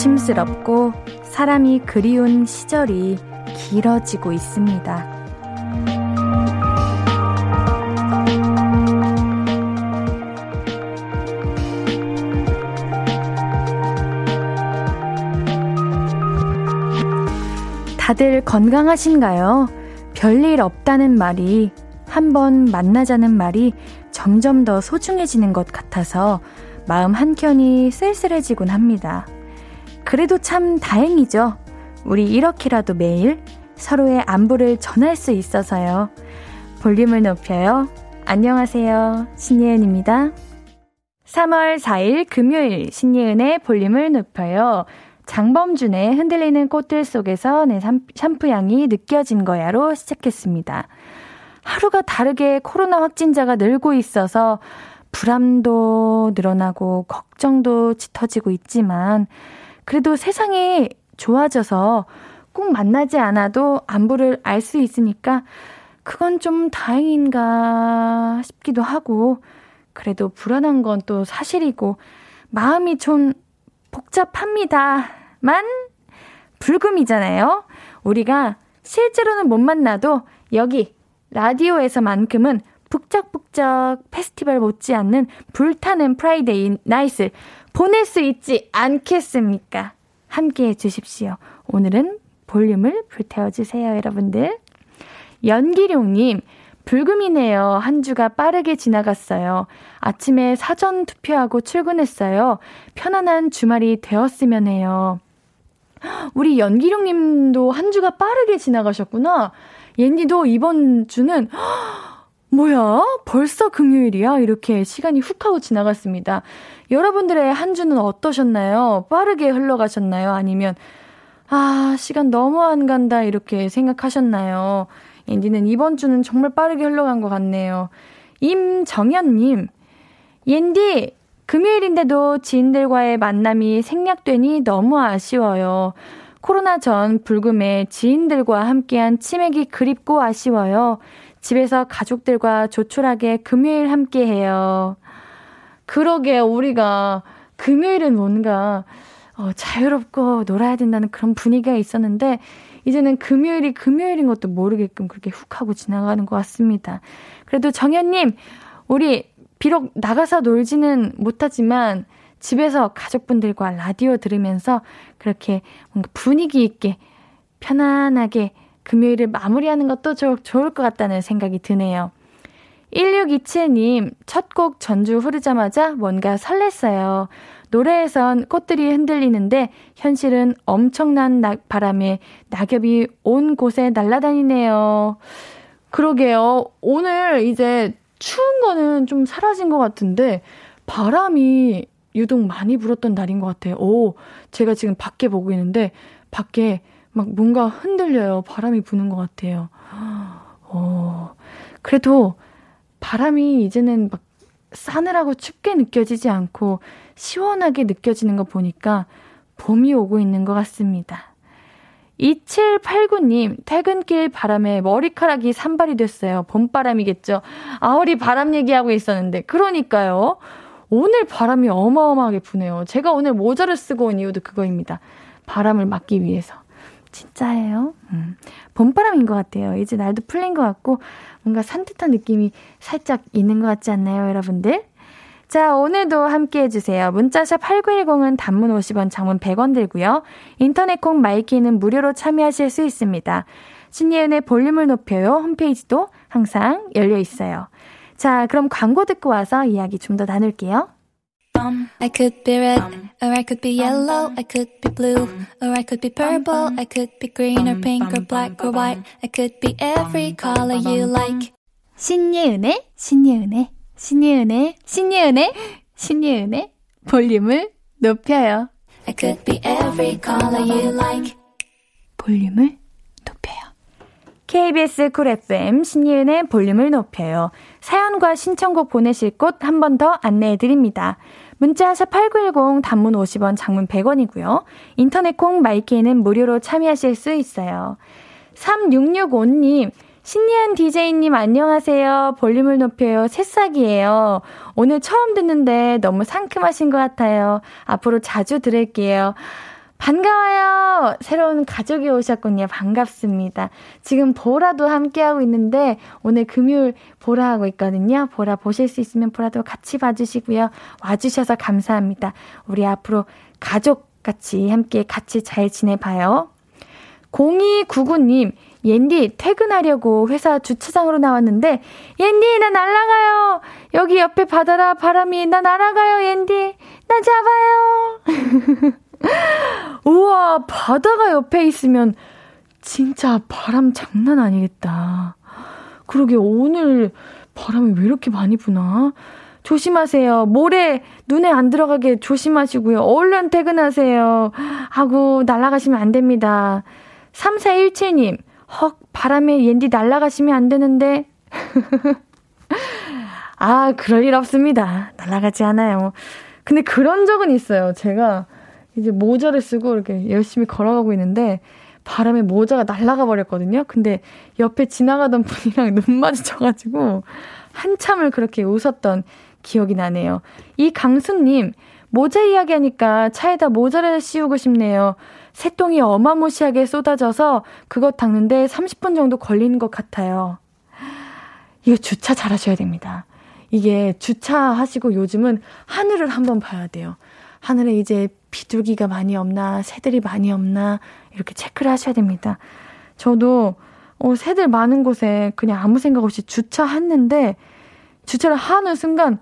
조심스럽고 사람이 그리운 시절이 길어지고 있습니다. 다들 건강하신가요? 별일 없다는 말이 한 번 만나자는 말이 점점 더 소중해지는 것 같아서 마음 한켠이 쓸쓸해지곤 합니다. 그래도 참 다행이죠. 우리 이렇게라도 매일 서로의 안부를 전할 수 있어서요. 볼륨을 높여요. 안녕하세요. 신예은입니다. 3월 4일 금요일 신예은의 볼륨을 높여요. 장범준의 흔들리는 꽃들 속에서 내 샴푸 향이 느껴진 거야로 시작했습니다. 하루가 다르게 코로나 확진자가 늘고 있어서 불안도 늘어나고 걱정도 짙어지고 있지만 그래도 세상이 좋아져서 꼭 만나지 않아도 안부를 알 수 있으니까 그건 좀 다행인가 싶기도 하고 그래도 불안한 건 또 사실이고 마음이 좀 복잡합니다. 만 불금이잖아요. 우리가 실제로는 못 만나도 여기 라디오에서만큼은 북적북적 페스티벌 못지않는 불타는 Friday night 보낼 수 있지 않겠습니까? 함께 해주십시오. 오늘은 볼륨을 불태워주세요, 여러분들. 연기룡님, 불금이네요. 한 주가 빠르게 지나갔어요. 아침에 사전 투표하고 출근했어요. 편안한 주말이 되었으면 해요. 우리 연기룡 님도 한 주가 빠르게 지나가셨구나. 옌디도 이번 주는, 뭐야? 벌써 금요일이야? 이렇게 시간이 훅 하고 지나갔습니다. 여러분들의 한 주는 어떠셨나요? 빠르게 흘러가셨나요? 아니면, 아, 시간 너무 안 간다. 이렇게 생각하셨나요? 옌디는 이번 주는 정말 빠르게 흘러간 것 같네요. 임정현님, 옌디, 금요일인데도 지인들과의 만남이 생략되니 너무 아쉬워요. 코로나 전 불금에 지인들과 함께한 치맥이 그립고 아쉬워요. 집에서 가족들과 조촐하게 금요일 함께 해요. 그러게 우리가 금요일은 뭔가 어, 자유롭고 놀아야 된다는 그런 분위기가 있었는데 이제는 금요일이 금요일인 것도 모르게끔 그렇게 훅 하고 지나가는 것 같습니다. 그래도 정현님, 우리 비록 나가서 놀지는 못하지만 집에서 가족분들과 라디오 들으면서 그렇게 뭔가 분위기 있게 편안하게 금요일을 마무리하는 것도 조, 좋을 것 같다는 생각이 드네요. 1627님, 첫 곡 전주 흐르자마자 뭔가 설렜어요. 노래에선 꽃들이 흔들리는데 현실은 엄청난 나, 바람에 낙엽이 온 곳에 날아다니네요. 그러게요. 오늘 이제 추운 거는 좀 사라진 것 같은데 바람이 유독 많이 불었던 날인 것 같아요. 오, 제가 지금 밖에 보고 있는데 밖에 막 뭔가 흔들려요. 바람이 부는 것 같아요. 어, 그래도 바람이 이제는 막 싸늘하고 춥게 느껴지지 않고 시원하게 느껴지는 거 보니까 봄이 오고 있는 것 같습니다. 2789님, 퇴근길 바람에 머리카락이 산발이 됐어요. 봄바람이겠죠. 아, 우리 바람 얘기하고 있었는데. 그러니까요. 오늘 바람이 어마어마하게 부네요. 제가 오늘 모자를 쓰고 온 이유도 그거입니다. 바람을 막기 위해서. 진짜예요. 음. 봄바람인 것 같아요. 이제 날도 풀린 것 같고, 뭔가 산뜻한 느낌이 살짝 있는 것 같지 않나요, 여러분들? 자, 오늘도 함께 해주세요. 문자 샵 8910은 단문 50원, 장문 100원 들고요. 인터넷 콩 마이케이는 무료로 참여하실 수 있습니다. 신예은의 볼륨을 높여요. 홈페이지도 항상 열려 있어요. 자, 그럼 광고 듣고 와서 이야기 좀 더 나눌게요. I could be red, or I could be yellow, I could be blue, or I could be purple, I could be green or pink or black or white, I could be every color you like. 신예은의, 신예은의, 신예은의, 신예은의, 신예은의 볼륨을 높여요. I could be every color you like. 볼륨을 높여요. KBS 쿨 FM 신예은의 볼륨을 높여요. 사연과 신청곡 보내실 곳 한 번 더 안내해 드립니다. 문자 샵 8910 단문 50원, 장문 100원이고요. 인터넷 콩 마이케이는 무료로 참여하실 수 있어요. 3665님, 신리한 DJ님 안녕하세요. 볼륨을 높여요. 새싹이에요. 오늘 처음 듣는데 너무 상큼하신 것 같아요. 앞으로 자주 들을게요. 반가워요. 새로운 가족이 오셨군요. 반갑습니다. 지금 보라도 함께하고 있는데 오늘 금요일 보라 하고 있거든요. 보라 보실 수 있으면 보라도 같이 봐주시고요. 와주셔서 감사합니다. 우리 앞으로 가족 같이 함께 같이 잘 지내봐요. 0299님, 옌디 퇴근하려고 회사 주차장으로 나왔는데 옌디 나 날아가요. 여기 옆에 바다라 바람이 나 날아가요 옌디 나 잡아요. 우와 바다가 옆에 있으면 진짜 바람 장난 아니겠다. 그러게 오늘 바람이 왜 이렇게 많이 부나? 조심하세요. 모래 눈에 안 들어가게 조심하시고요. 얼른 퇴근하세요. 하고 날아가시면 안 됩니다. 3417님, 헉, 바람에 옌디 날아가시면 안 되는데. 아, 그럴 일 없습니다. 날아가지 않아요. 근데 그런 적은 있어요. 제가 이제 모자를 쓰고 이렇게 열심히 걸어가고 있는데 바람에 모자가 날아가 버렸거든요. 근데 옆에 지나가던 분이랑 눈 마주쳐가지고 한참을 그렇게 웃었던 기억이 나네요. 이 강수님, 모자 이야기 하니까 차에다 모자를 씌우고 싶네요. 새똥이 어마무시하게 쏟아져서 그것 닦는데 30분 정도 걸리는 것 같아요. 이거 주차 잘 하셔야 됩니다. 이게 주차하시고 요즘은 하늘을 한번 봐야 돼요. 하늘에 이제 비둘기가 많이 없나, 새들이 많이 없나, 이렇게 체크를 하셔야 됩니다. 저도, 어, 새들 많은 곳에 그냥 아무 생각 없이 주차했는데, 주차를 하는 순간,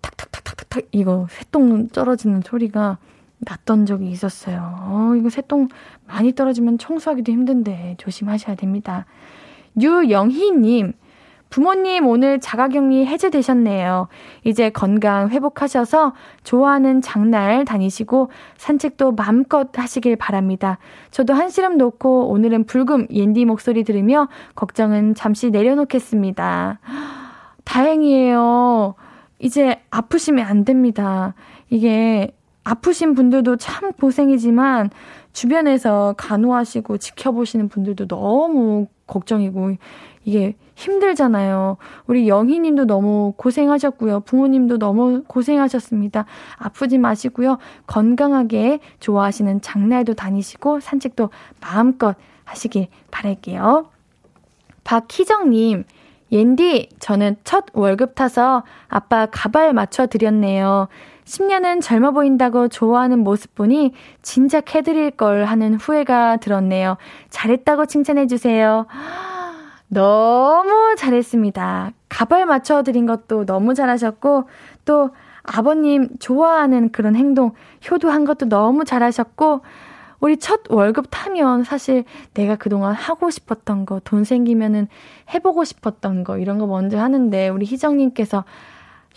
탁탁탁탁탁탁, 이거 새똥 떨어지는 소리가 났던 적이 있었어요. 어, 이거 새똥 많이 떨어지면 청소하기도 힘든데 조심하셔야 됩니다. 유영희님, 부모님 오늘 자가격리 해제되셨네요. 이제 건강 회복하셔서 좋아하는 장날 다니시고 산책도 마음껏 하시길 바랍니다. 저도 한시름 놓고 오늘은 불금 옌디 목소리 들으며 걱정은 잠시 내려놓겠습니다. 다행이에요. 이제 아프시면 안 됩니다. 이게 아프신 분들도 참 고생이지만 주변에서 간호하시고 지켜보시는 분들도 너무 걱정이고 이게 힘들잖아요. 우리 영희 님도 너무 고생하셨고요. 부모님도 너무 고생하셨습니다. 아프지 마시고요. 건강하게 좋아하시는 장날도 다니시고 산책도 마음껏 하시길 바랄게요. 박희정 님, 옌디, 저는 첫 월급 타서 아빠 가발 맞춰 드렸네요. 10년은 젊어 보인다고 좋아하는 모습 보니 진작 해드릴 걸 하는 후회가 들었네요. 잘했다고 칭찬해주세요. 너무 잘했습니다. 가발 맞춰드린 것도 너무 잘하셨고, 또 아버님 좋아하는 그런 행동, 효도한 것도 너무 잘하셨고, 우리 첫 월급 타면 사실 내가 그동안 하고 싶었던 거, 돈 생기면은 해보고 싶었던 거, 이런 거 먼저 하는데, 우리 희정님께서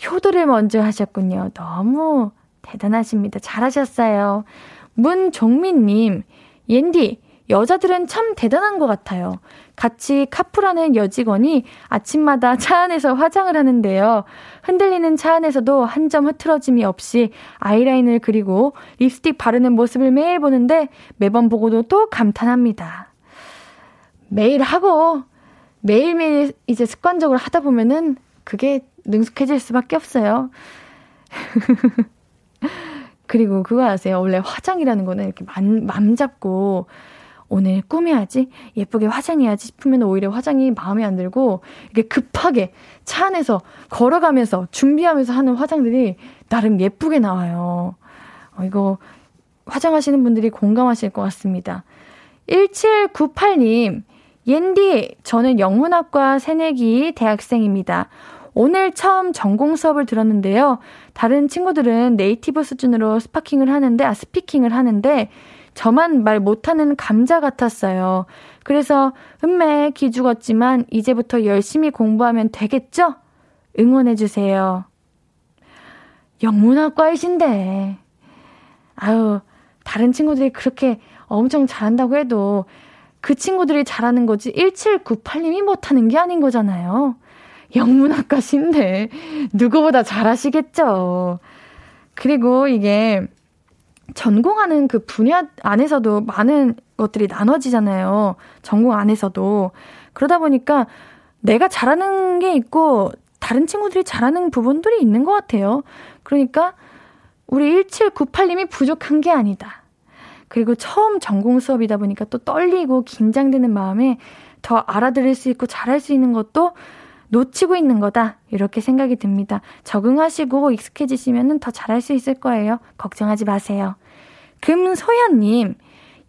효도를 먼저 하셨군요. 너무 대단하십니다. 잘하셨어요. 문종민님, 옌디, 여자들은 참 대단한 것 같아요. 같이 카풀하는 여직원이 아침마다 차 안에서 화장을 하는데요. 흔들리는 차 안에서도 한 점 흐트러짐이 없이 아이라인을 그리고 립스틱 바르는 모습을 매일 보는데 매번 보고도 또 감탄합니다. 매일 하고 매일매일 이제 습관적으로 하다 보면은 그게 능숙해질 수밖에 없어요. 그리고 그거 아세요? 원래 화장이라는 거는 이렇게 맘, 맘 잡고 오늘 꾸며야지, 예쁘게 화장해야지 싶으면 오히려 화장이 마음에 안 들고, 이렇게 급하게 차 안에서 걸어가면서 준비하면서 하는 화장들이 나름 예쁘게 나와요. 어, 이거 화장하시는 분들이 공감하실 것 같습니다. 1798님, 옌디, 저는 영문학과 새내기 대학생입니다. 오늘 처음 전공 수업을 들었는데요. 다른 친구들은 네이티브 수준으로 스파킹을 하는데, 아, 스피킹을 하는데, 저만 말 못하는 감자 같았어요. 그래서 음매 기죽었지만 이제부터 열심히 공부하면 되겠죠? 응원해주세요. 영문학과이신데. 아유, 다른 친구들이 그렇게 엄청 잘한다고 해도 그 친구들이 잘하는 거지 1798님이 못하는 게 아닌 거잖아요. 영문학과신데 누구보다 잘하시겠죠. 그리고 이게 전공하는 그 분야 안에서도 많은 것들이 나눠지잖아요. 전공 안에서도. 그러다 보니까 내가 잘하는 게 있고 다른 친구들이 잘하는 부분들이 있는 것 같아요. 그러니까 우리 1798님이 부족한 게 아니다. 그리고 처음 전공 수업이다 보니까 또 떨리고 긴장되는 마음에 더 알아들을 수 있고 잘할 수 있는 것도 놓치고 있는 거다. 이렇게 생각이 듭니다. 적응하시고 익숙해지시면 더 잘할 수 있을 거예요. 걱정하지 마세요. 금소연님,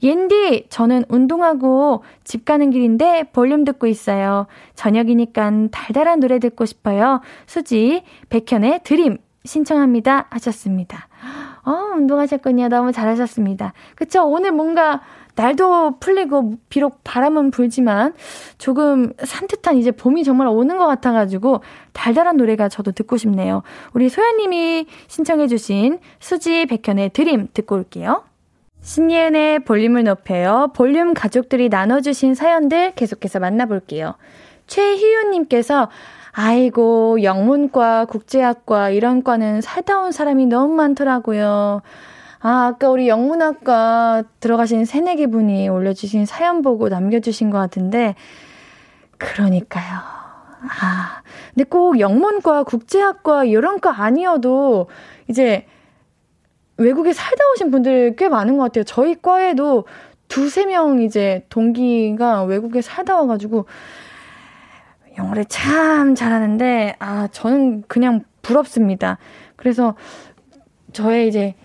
옌디, 저는 운동하고 집 가는 길인데 볼륨 듣고 있어요. 저녁이니까 달달한 노래 듣고 싶어요. 수지, 백현의 드림 신청합니다. 하셨습니다. 어, 운동하셨군요. 너무 잘하셨습니다. 그쵸? 오늘 뭔가 날도 풀리고 비록 바람은 불지만 조금 산뜻한 이제 봄이 정말 오는 것 같아가지고 달달한 노래가 저도 듣고 싶네요. 우리 소연님이 신청해주신 수지 백현의 드림 듣고 올게요. 신예은의 볼륨을 높여요. 볼륨 가족들이 나눠주신 사연들 계속해서 만나볼게요. 최희윤님께서 아이고, 영문과, 국제학과, 이런 과는 살다 온 사람이 너무 많더라고요. 아, 아까 우리 영문학과 들어가신 새내기 분이 올려주신 사연 보고 남겨주신 것 같은데, 그러니까요. 아, 근데 꼭 영문과, 국제학과, 이런 과 아니어도, 이제, 외국에 살다 오신 분들 꽤 많은 것 같아요. 저희 과에도 두세 명 이제 동기가 외국에 살다 와가지고, 영어를 참 잘하는데, 아, 저는 그냥 부럽습니다. 그래서 저의 이제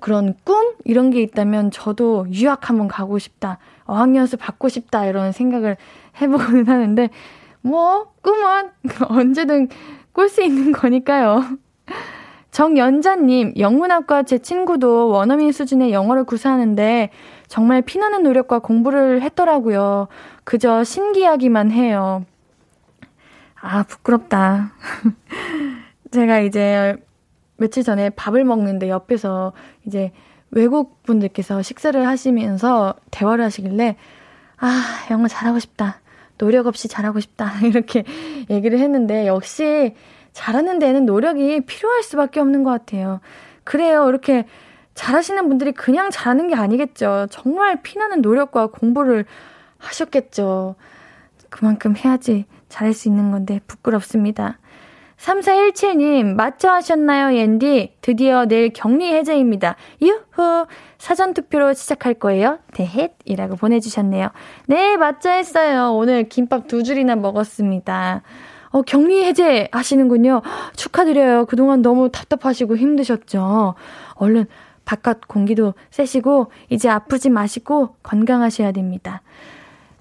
그런 꿈? 이런 게 있다면 저도 유학 한번 가고 싶다. 어학연수 받고 싶다. 이런 생각을 해보고는 하는데, 뭐, 꿈은 언제든 꿀 수 있는 거니까요. 정연자님, 영문학과 제 친구도 원어민 수준의 영어를 구사하는데 정말 피나는 노력과 공부를 했더라고요. 그저 신기하기만 해요. 아, 부끄럽다. 제가 이제 며칠 전에 밥을 먹는데 옆에서 이제 외국 분들께서 식사를 하시면서 대화를 하시길래, 아, 영어 잘하고 싶다. 노력 없이 잘하고 싶다. 이렇게 얘기를 했는데, 역시 잘하는 데는 노력이 필요할 수밖에 없는 것 같아요. 그래요. 이렇게 잘하시는 분들이 그냥 잘하는 게 아니겠죠. 정말 피나는 노력과 공부를 하셨겠죠. 그만큼 해야지 잘할 수 있는 건데 부끄럽습니다. 3417님, 맞죠 하셨나요, 옌디? 드디어 내일 격리 해제입니다. 유후! 사전투표로 시작할 거예요. 대헷! 이라고 보내주셨네요. 네, 맞죠 했어요. 오늘 김밥 두 줄이나 먹었습니다. 어, 격리 해제 하시는군요. 축하드려요. 그동안 너무 답답하시고 힘드셨죠? 얼른 바깥 공기도 쐬시고, 이제 아프지 마시고 건강하셔야 됩니다.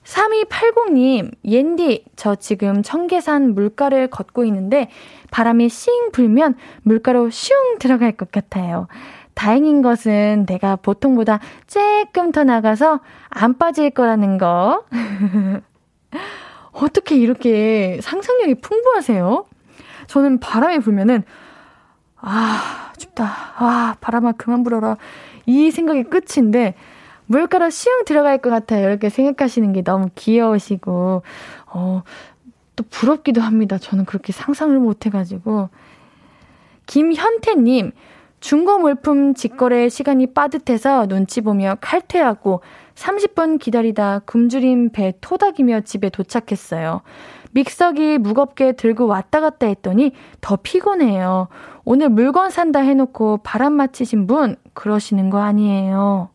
3280님, 옌디, 저 지금 청계산 물가를 걷고 있는데 바람이 싱 불면 물가로 슝 들어갈 것 같아요. 다행인 것은 내가 보통보다 조금 더 나가서 안 빠질 거라는 거. 어떻게 이렇게 상상력이 풍부하세요? 저는 바람이 불면은, 아, 춥다. 아, 바람아, 그만 불어라. 이 생각이 끝인데, 물가로 시흥 들어갈 것 같아요. 이렇게 생각하시는 게 너무 귀여우시고, 어, 또 부럽기도 합니다. 저는 그렇게 상상을 못 해가지고. 김현태님, 중고 물품 직거래 시간이 빠듯해서 눈치 보며 칼퇴하고 30분 기다리다 굶주린 배 토닥이며 집에 도착했어요. 믹서기 무겁게 들고 왔다 갔다 했더니 더 피곤해요. 오늘 물건 산다 해놓고 바람 맞히신 분 그러시는 거 아니에요.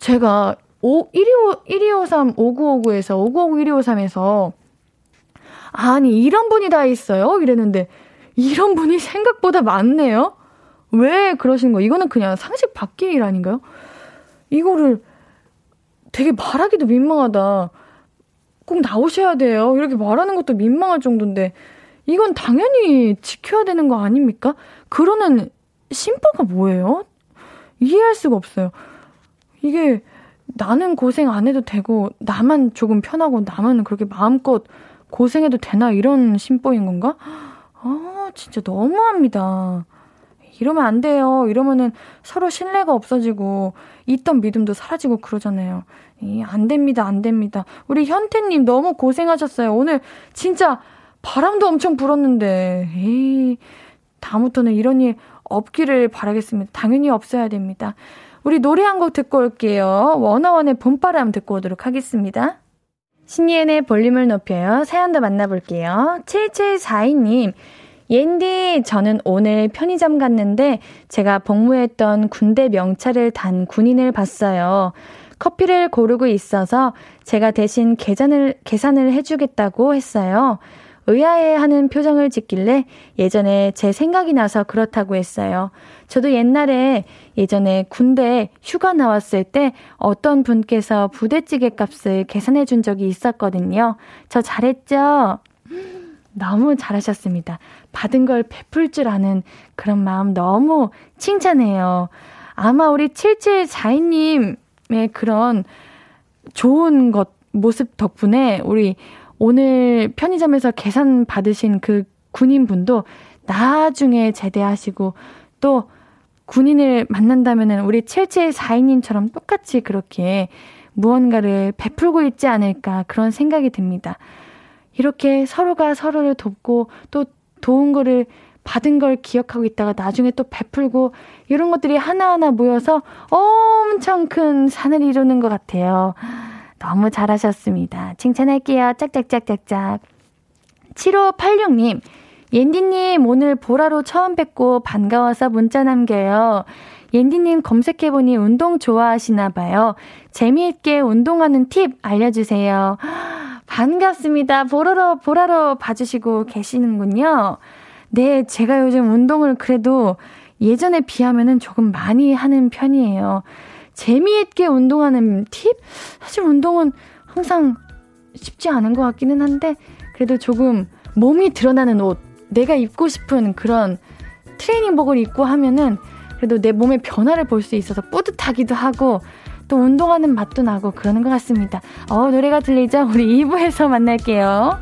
제가 5, 1253, 5959에서 5959, 1253에서 아니, 이런 분이 다 있어요? 이랬는데, 이런 분이 생각보다 많네요? 왜 그러시는 거예요? 이거는 그냥 상식 밖의 일 아닌가요? 이거를 되게 말하기도 민망하다. 꼭 나오셔야 돼요. 이렇게 말하는 것도 민망할 정도인데, 이건 당연히 지켜야 되는 거 아닙니까? 그러는 심보가 뭐예요? 이해할 수가 없어요. 이게 나는 고생 안 해도 되고 나만 조금 편하고 나만 그렇게 마음껏 고생해도 되나 이런 심보인 건가? 아 진짜 너무합니다. 이러면 안 돼요. 이러면은 서로 신뢰가 없어지고 있던 믿음도 사라지고 그러잖아요. 이, 안 됩니다. 안 됩니다. 우리 현태님 너무 고생하셨어요. 오늘 진짜 바람도 엄청 불었는데 에이, 다음부터는 이런 일 없기를 바라겠습니다. 당연히 없어야 됩니다. 우리 노래 한 곡 듣고 올게요. 워너원의 봄바람 듣고 오도록 하겠습니다. 신예은의 볼륨을 높여요. 사연도 만나볼게요. 7742님. 옌디, 저는 오늘 편의점 갔는데 제가 복무했던 군대 명찰을 단 군인을 봤어요. 커피를 고르고 있어서 제가 대신 계산을, 계산을 해주겠다고 했어요. 의아해 하는 표정을 짓길래 예전에 제 생각이 나서 그렇다고 했어요. 저도 옛날에 예전에 군대 휴가 나왔을 때 어떤 분께서 부대찌개 값을 계산해 준 적이 있었거든요. 저 잘했죠? 너무 잘하셨습니다. 받은 걸 베풀 줄 아는 그런 마음 너무 칭찬해요. 아마 우리 7742님의 그런 좋은 것, 모습 덕분에 우리 오늘 편의점에서 계산 받으신 그 군인분도 나중에 제대하시고 또 군인을 만난다면은 우리 7742님처럼 똑같이 그렇게 무언가를 베풀고 있지 않을까 그런 생각이 듭니다. 이렇게 서로가 서로를 돕고 또 도운 거를 받은 걸 기억하고 있다가 나중에 또 베풀고 이런 것들이 하나하나 모여서 엄청 큰 산을 이루는 것 같아요. 너무 잘하셨습니다. 칭찬할게요. 짝짝짝짝짝. 7586님, 옌디님, 오늘 보라로 처음 뵙고 반가워서 문자 남겨요. 옌디님 검색해보니 운동 좋아하시나봐요. 재미있게 운동하는 팁 알려주세요. 반갑습니다. 보라로, 보라로 봐주시고 계시는군요. 네, 제가 요즘 운동을 그래도 예전에 비하면은 조금 많이 하는 편이에요. 재미있게 운동하는 팁? 사실 운동은 항상 쉽지 않은 것 같기는 한데, 그래도 조금 몸이 드러나는 옷, 내가 입고 싶은 그런 트레이닝복을 입고 하면은 그래도 내 몸의 변화를 볼 수 있어서 뿌듯하기도 하고, 또 운동하는 맛도 나고 그러는 것 같습니다. 어, 노래가 들리죠? 우리 2부에서 만날게요.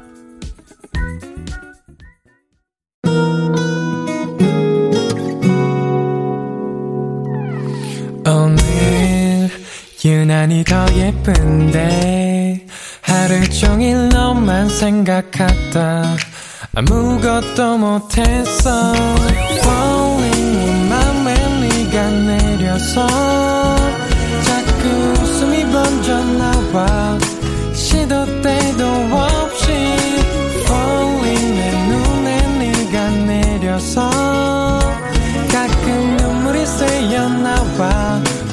유난히 더 예쁜데 하루 종일 너만 생각하다. 아무것도 못했어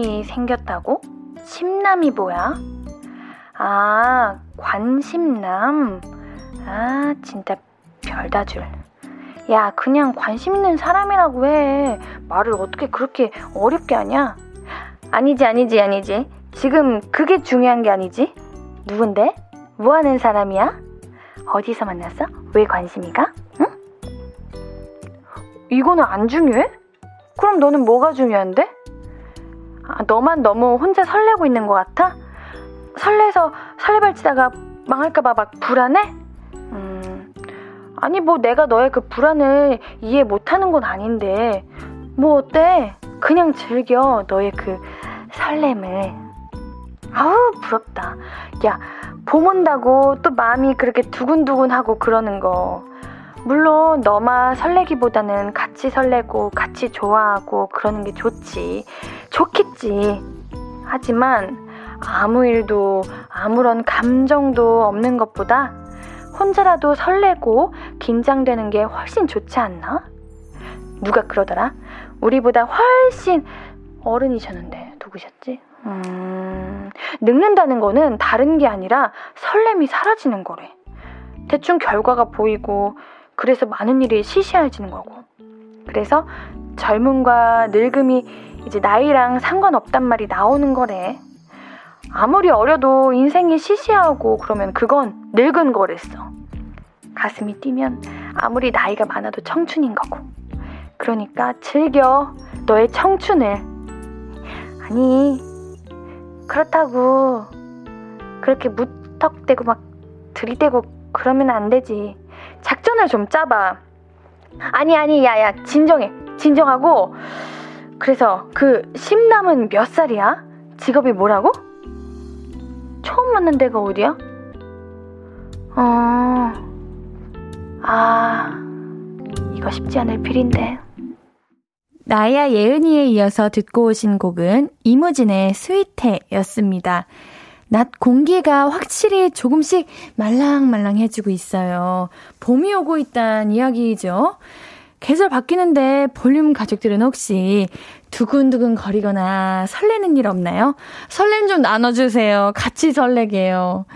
심남이 생겼다고? 심남이 뭐야? 아, 관심남. 아, 진짜 별다 줄. 야, 그냥 관심 있는 사람이라고 해. 말을 어떻게 그렇게 어렵게 하냐? 아니지, 아니지, 아니지. 지금 그게 중요한 게 아니지. 누군데? 뭐 하는 사람이야? 어디서 만났어? 왜 관심이가? 응? 이거는 안 중요해? 그럼 너는 뭐가 중요한데? 아, 너만 너무 혼자 설레고 있는 것 같아? 설레서 설레발치다가 망할까봐 막 불안해? 음, 아니 뭐 내가 너의 그 불안을 이해 못하는 건 아닌데 뭐 어때? 그냥 즐겨 너의 그 설렘을 아우 부럽다 야 봄 온다고 또 마음이 그렇게 두근두근하고 그러는 거 물론 너만 설레기보다는 같이 설레고 같이 좋아하고 그러는 게 좋지. 좋겠지. 하지만 아무 일도 아무런 감정도 없는 것보다 혼자라도 설레고 긴장되는 게 훨씬 좋지 않나? 누가 그러더라? 우리보다 훨씬 어른이셨는데 누구셨지? 음, 늙는다는 거는 다른 게 아니라 설렘이 사라지는 거래. 대충 결과가 보이고 그래서 많은 일이 시시해지는 거고. 그래서 젊음과 늙음이 이제 나이랑 상관없단 말이 나오는 거래. 아무리 어려도 인생이 시시하고 그러면 그건 늙은 거랬어. 가슴이 뛰면 아무리 나이가 많아도 청춘인 거고. 그러니까 즐겨. 너의 청춘을. 아니, 그렇다고 그렇게 무턱대고 막 들이대고 그러면 안 되지. 작전을 좀 짜봐. 아니, 아니, 야, 야, 진정해. 진정하고. 그래서 그 심남은 몇 살이야? 직업이 뭐라고? 처음 만난 데가 어디야? 어, 아, 이거 쉽지 않을 필인데. 나야 예은이에 이어서 듣고 오신 곡은 이무진의 스위테였습니다. 낮 공기가 확실히 조금씩 말랑말랑해지고 있어요. 봄이 오고 있다는 이야기죠. 계절 바뀌는데 볼륨 가족들은 혹시 두근두근 거리거나 설레는 일 없나요? 설렘 좀 나눠주세요. 같이 설레게요.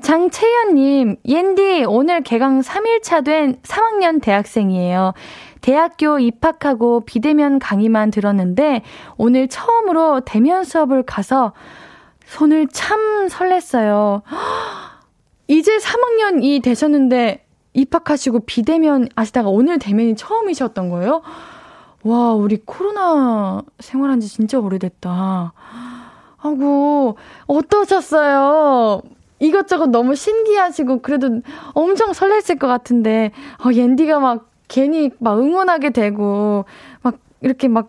장채연님, 옌디, 오늘 개강 3일차 된 3학년 대학생이에요. 대학교 입학하고 비대면 강의만 들었는데, 오늘 처음으로 대면 수업을 가서 손을 참 설렜어요. 이제 3학년이 되셨는데, 입학하시고 비대면 하시다가 오늘 대면이 처음이셨던 거예요? 와, 우리 코로나 생활한 지 진짜 오래됐다. 하고, 어떠셨어요? 이것저것 너무 신기하시고, 그래도 엄청 설렜을 것 같은데, 어, 옌디가 막 괜히 막 응원하게 되고, 막 이렇게 막,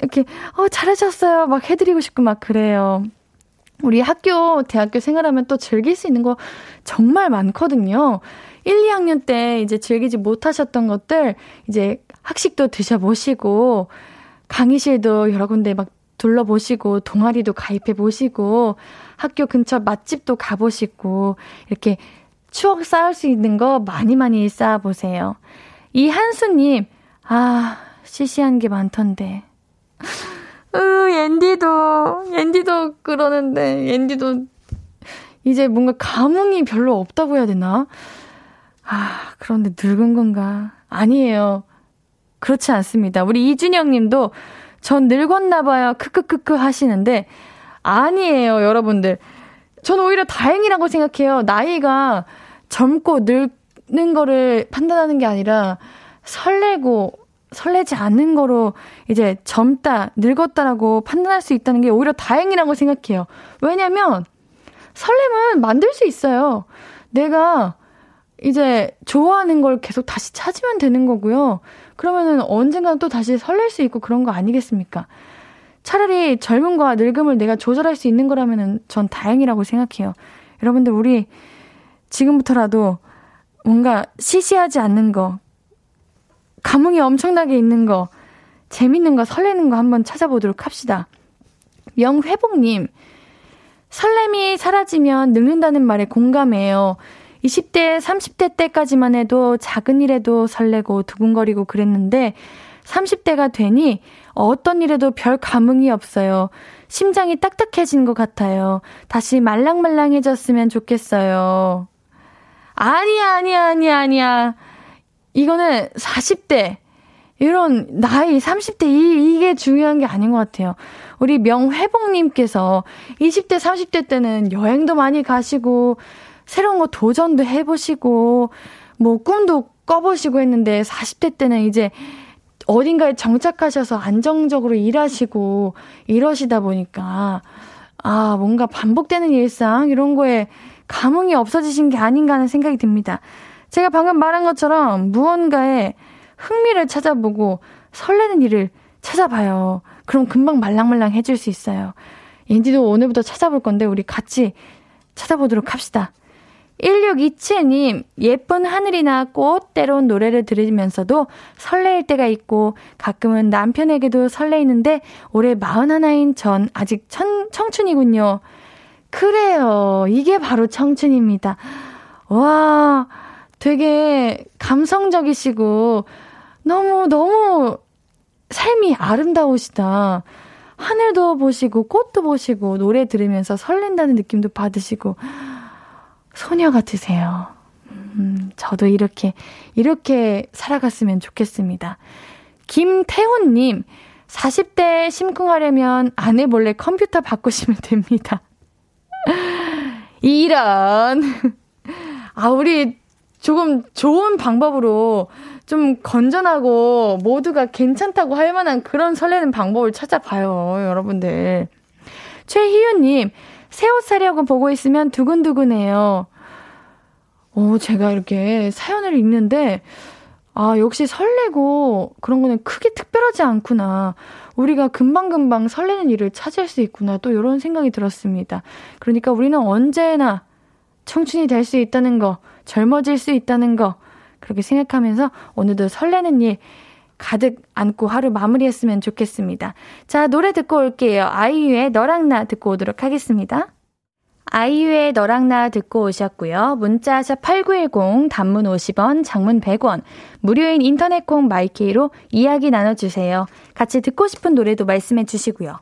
이렇게, 어, 잘하셨어요. 막 해드리고 싶고 막 그래요. 우리 학교, 대학교 생활하면 또 즐길 수 있는 거 정말 많거든요. 1, 2학년 때 이제 즐기지 못하셨던 것들 이제 학식도 드셔보시고 강의실도 여러 군데 막 둘러보시고 동아리도 가입해 보시고 학교 근처 맛집도 가보시고 이렇게 추억 쌓을 수 있는 거 많이 많이 쌓아보세요. 이 한수님, 아, 시시한 게 많던데. 으, 옌디도, 옌디도 그러는데, 옌디도 이제 뭔가 감흥이 별로 없다고 해야 되나? 아, 그런데 늙은 건가? 아니에요. 그렇지 않습니다. 우리 이준영 님도 전 늙었나 봐요. 크크크크 하시는데 아니에요, 여러분들. 전 오히려 다행이라고 생각해요. 나이가 젊고 늙는 거를 판단하는 게 아니라 설레고 설레지 않는 거로 이제 젊다, 늙었다라고 판단할 수 있다는 게 오히려 다행이라고 생각해요. 왜냐면 설렘은 만들 수 있어요. 내가 이제 좋아하는 걸 계속 다시 찾으면 되는 거고요. 그러면은 언젠가는 또 다시 설렐 수 있고 그런 거 아니겠습니까? 차라리 젊음과 늙음을 내가 조절할 수 있는 거라면은 전 다행이라고 생각해요. 여러분들 우리 지금부터라도 뭔가 시시하지 않는 거, 감흥이 엄청나게 있는 거, 재밌는 거, 설레는 거 한번 찾아보도록 합시다. 명회복님, 설렘이 사라지면 늙는다는 말에 공감해요. 20대, 30대 때까지만 해도 작은 일에도 설레고 두근거리고 그랬는데 30대가 되니 어떤 일에도 별 감흥이 없어요. 심장이 딱딱해진 것 같아요. 다시 말랑말랑해졌으면 좋겠어요. 아니야, 아니야, 아니야, 아니야. 이거는 40대, 이런 나이 30대 이, 이게 중요한 게 아닌 것 같아요. 우리 명회복님께서 20대, 30대 때는 여행도 많이 가시고 새로운 거 도전도 해보시고, 뭐, 꿈도 꿔보시고 했는데, 40대 때는 이제 어딘가에 정착하셔서 안정적으로 일하시고, 이러시다 보니까, 아, 뭔가 반복되는 일상, 이런 거에 감흥이 없어지신 게 아닌가 하는 생각이 듭니다. 제가 방금 말한 것처럼 무언가에 흥미를 찾아보고 설레는 일을 찾아봐요. 그럼 금방 말랑말랑 해질 수 있어요. 인디도 오늘부터 찾아볼 건데 우리 같이 찾아보도록 합시다. 1627님, 예쁜 하늘이나 꽃, 때론 노래를 들으면서도 설레일 때가 있고, 가끔은 남편에게도 설레이는데, 올해 41인 전 아직 천, 청춘이군요. 그래요. 이게 바로 청춘입니다. 와, 되게 감성적이시고, 너무, 너무 삶이 아름다우시다. 하늘도 보시고, 꽃도 보시고, 노래 들으면서 설렌다는 느낌도 받으시고, 소녀 같으세요. 음, 저도 이렇게, 이렇게 살아갔으면 좋겠습니다. 김태훈 님, 40대 심쿵하려면 아내 몰래 컴퓨터 바꾸시면 됩니다. 이런. 아, 우리 조금 좋은 방법으로 좀 건전하고 모두가 괜찮다고 할 만한 그런 설레는 방법을 찾아봐요, 여러분들. 최희윤님, 새 옷 사려고 보고 있으면 두근두근해요. 오, 제가 이렇게 사연을 읽는데, 아, 역시 설레고 그런 거는 크게 특별하지 않구나. 우리가 금방금방 설레는 일을 찾을 수 있구나. 또 이런 생각이 들었습니다. 그러니까 우리는 언제나 청춘이 될 수 있다는 거, 젊어질 수 있다는 거, 그렇게 생각하면서 오늘도 설레는 일 가득 안고 하루 마무리했으면 좋겠습니다. 자, 노래 듣고 올게요. 아이유의 너랑 나 듣고 오도록 하겠습니다. 아이유의 너랑 나 듣고 오셨고요. 문자샵 8910 단문 50원, 장문 100원, 무료인 인터넷 콩 마이케이로 이야기 나눠 주세요. 같이 듣고 싶은 노래도 말씀해 주시고요.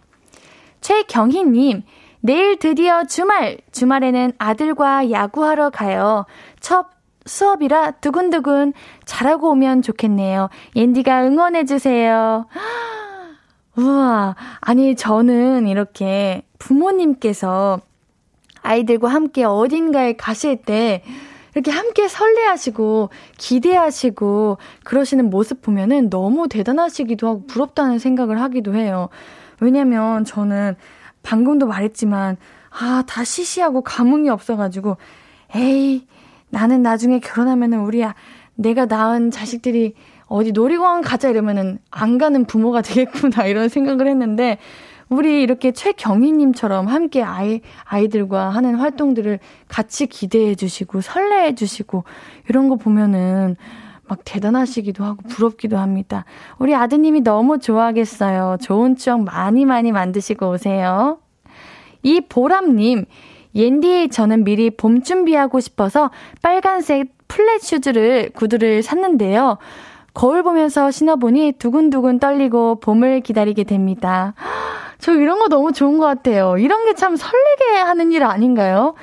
최경희 님, 내일 드디어 주말! 주말에는 아들과 야구하러 가요. 첫 수업이라 두근두근 잘하고 오면 좋겠네요. 옌디가 응원해주세요. 우와. 아니, 저는 이렇게 부모님께서 아이들과 함께 어딘가에 가실 때 이렇게 함께 설레하시고 기대하시고 그러시는 모습 보면은 너무 대단하시기도 하고 부럽다는 생각을 하기도 해요. 왜냐면 저는 방금도 말했지만 아, 다 시시하고 감흥이 없어가지고 에이, 나는 나중에 결혼하면은 우리 야 내가 낳은 자식들이 어디 놀이공원 가자 이러면은 안 가는 부모가 되겠구나 이런 생각을 했는데 우리 이렇게 최경희님처럼 함께 아이, 아이들과 하는 활동들을 같이 기대해 주시고 설레해 주시고 이런 거 보면은 막 대단하시기도 하고 부럽기도 합니다. 우리 아드님이 너무 좋아하겠어요. 좋은 추억 많이 많이 만드시고 오세요. 이 보람님, 옌디 저는 미리 봄 준비하고 싶어서 빨간색 플랫 슈즈를 구두를 샀는데요. 거울 보면서 신어보니 두근두근 떨리고 봄을 기다리게 됩니다. 저 이런 거 너무 좋은 것 같아요. 이런 게 참 설레게 하는 일 아닌가요?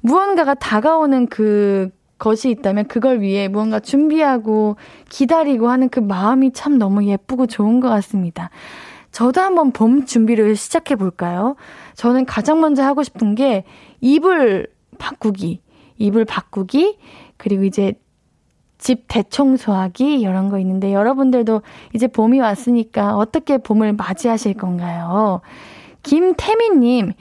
무언가가 다가오는 그 것이 있다면 그걸 위해 무언가 준비하고 기다리고 하는 그 마음이 참 너무 예쁘고 좋은 것 같습니다. 저도 한번 봄 준비를 시작해 볼까요? 저는 가장 먼저 하고 싶은 게 이불 바꾸기, 이불 바꾸기, 그리고 이제 집 대청소하기 이런 거 있는데 여러분들도 이제 봄이 왔으니까 어떻게 봄을 맞이하실 건가요? 김태민님,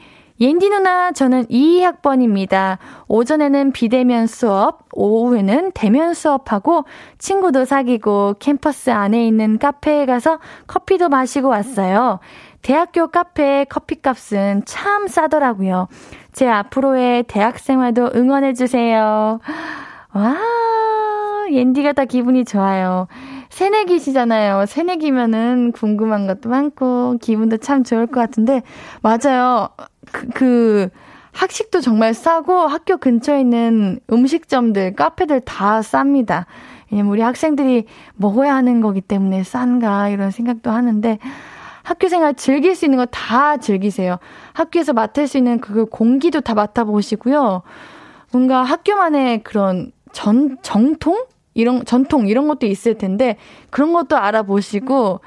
옌디 누나, 저는 2학번입니다. 오전에는 비대면 수업, 오후에는 대면 수업하고 친구도 사귀고 캠퍼스 안에 있는 카페에 가서 커피도 마시고 왔어요. 대학교 카페 커피값은 참 싸더라고요. 제 앞으로의 대학 생활도 응원해주세요. 와, 옌디가 다 기분이 좋아요. 새내기시잖아요. 새내기면은 궁금한 것도 많고, 기분도 참 좋을 것 같은데, 맞아요. 그, 그, 학식도 정말 싸고, 학교 근처에 있는 음식점들, 카페들 다 쌉니다. 왜냐면 우리 학생들이 먹어야 하는 거기 때문에 싼가, 이런 생각도 하는데, 학교 생활 즐길 수 있는 거 다 즐기세요. 학교에서 맡을 수 있는 그 공기도 다 맡아보시고요. 뭔가 학교만의 그런 전, 정통? 이런, 전통, 이런 것도 있을 텐데, 그런 것도 알아보시고,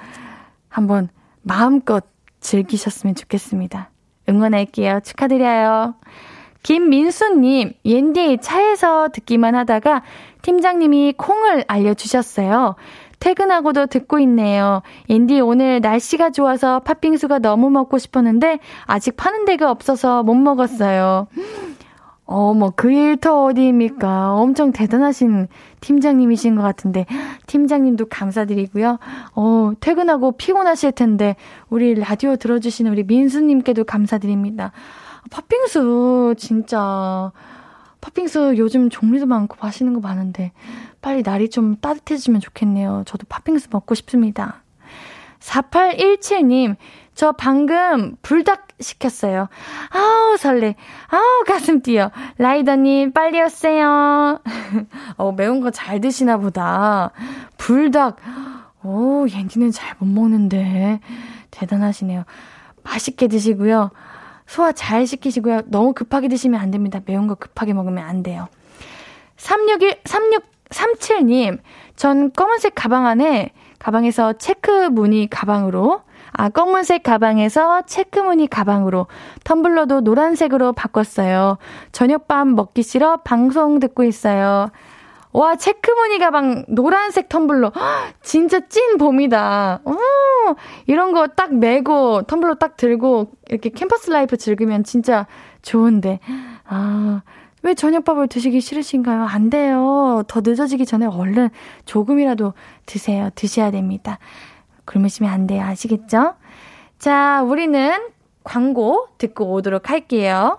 한번 마음껏 즐기셨으면 좋겠습니다. 응원할게요. 축하드려요. 김민수님, 옌디 차에서 듣기만 하다가 팀장님이 콩을 알려주셨어요. 퇴근하고도 듣고 있네요. 옌디 오늘 날씨가 좋아서 팥빙수가 너무 먹고 싶었는데 아직 파는 데가 없어서 못 먹었어요. 어머, 그 일터 어디입니까? 엄청 대단하신 팀장님이신 것 같은데, 팀장님도 감사드리고요. 어, 퇴근하고 피곤하실 텐데, 우리 라디오 들어주시는 우리 민수님께도 감사드립니다. 팥빙수, 진짜, 팥빙수 요즘 종류도 많고 맛있는 거 많은데, 빨리 날이 좀 따뜻해지면 좋겠네요. 저도 팥빙수 먹고 싶습니다. 4817님, 저 방금 불닭 시켰어요. 아우, 설레. 아우, 가슴 뛰어. 라이더님, 빨리 오세요. 어, 매운 거 잘 드시나 보다. 불닭. 오, 옌디는 잘 못 먹는데. 대단하시네요. 맛있게 드시고요. 소화 잘 시키시고요. 너무 급하게 드시면 안 됩니다. 매운 거 급하게 먹으면 안 돼요. 361, 3637님, 전 검은색 가방 안에, 가방에서 체크 무늬 가방으로 아, 검은색 가방에서 체크무늬 가방으로 텀블러도 노란색으로 바꿨어요. 저녁밥 먹기 싫어 방송 듣고 있어요. 와, 체크무늬 가방 노란색 텀블러. 진짜 찐 봄이다. 오, 이런 거 딱 메고 텀블러 딱 들고 이렇게 캠퍼스 라이프 즐기면 진짜 좋은데. 아, 왜 저녁밥을 드시기 싫으신가요? 안 돼요. 더 늦어지기 전에 얼른 조금이라도 드세요. 드셔야 됩니다. 굶으시면 안 돼요. 아시겠죠? 자, 우리는 광고 듣고 오도록 할게요.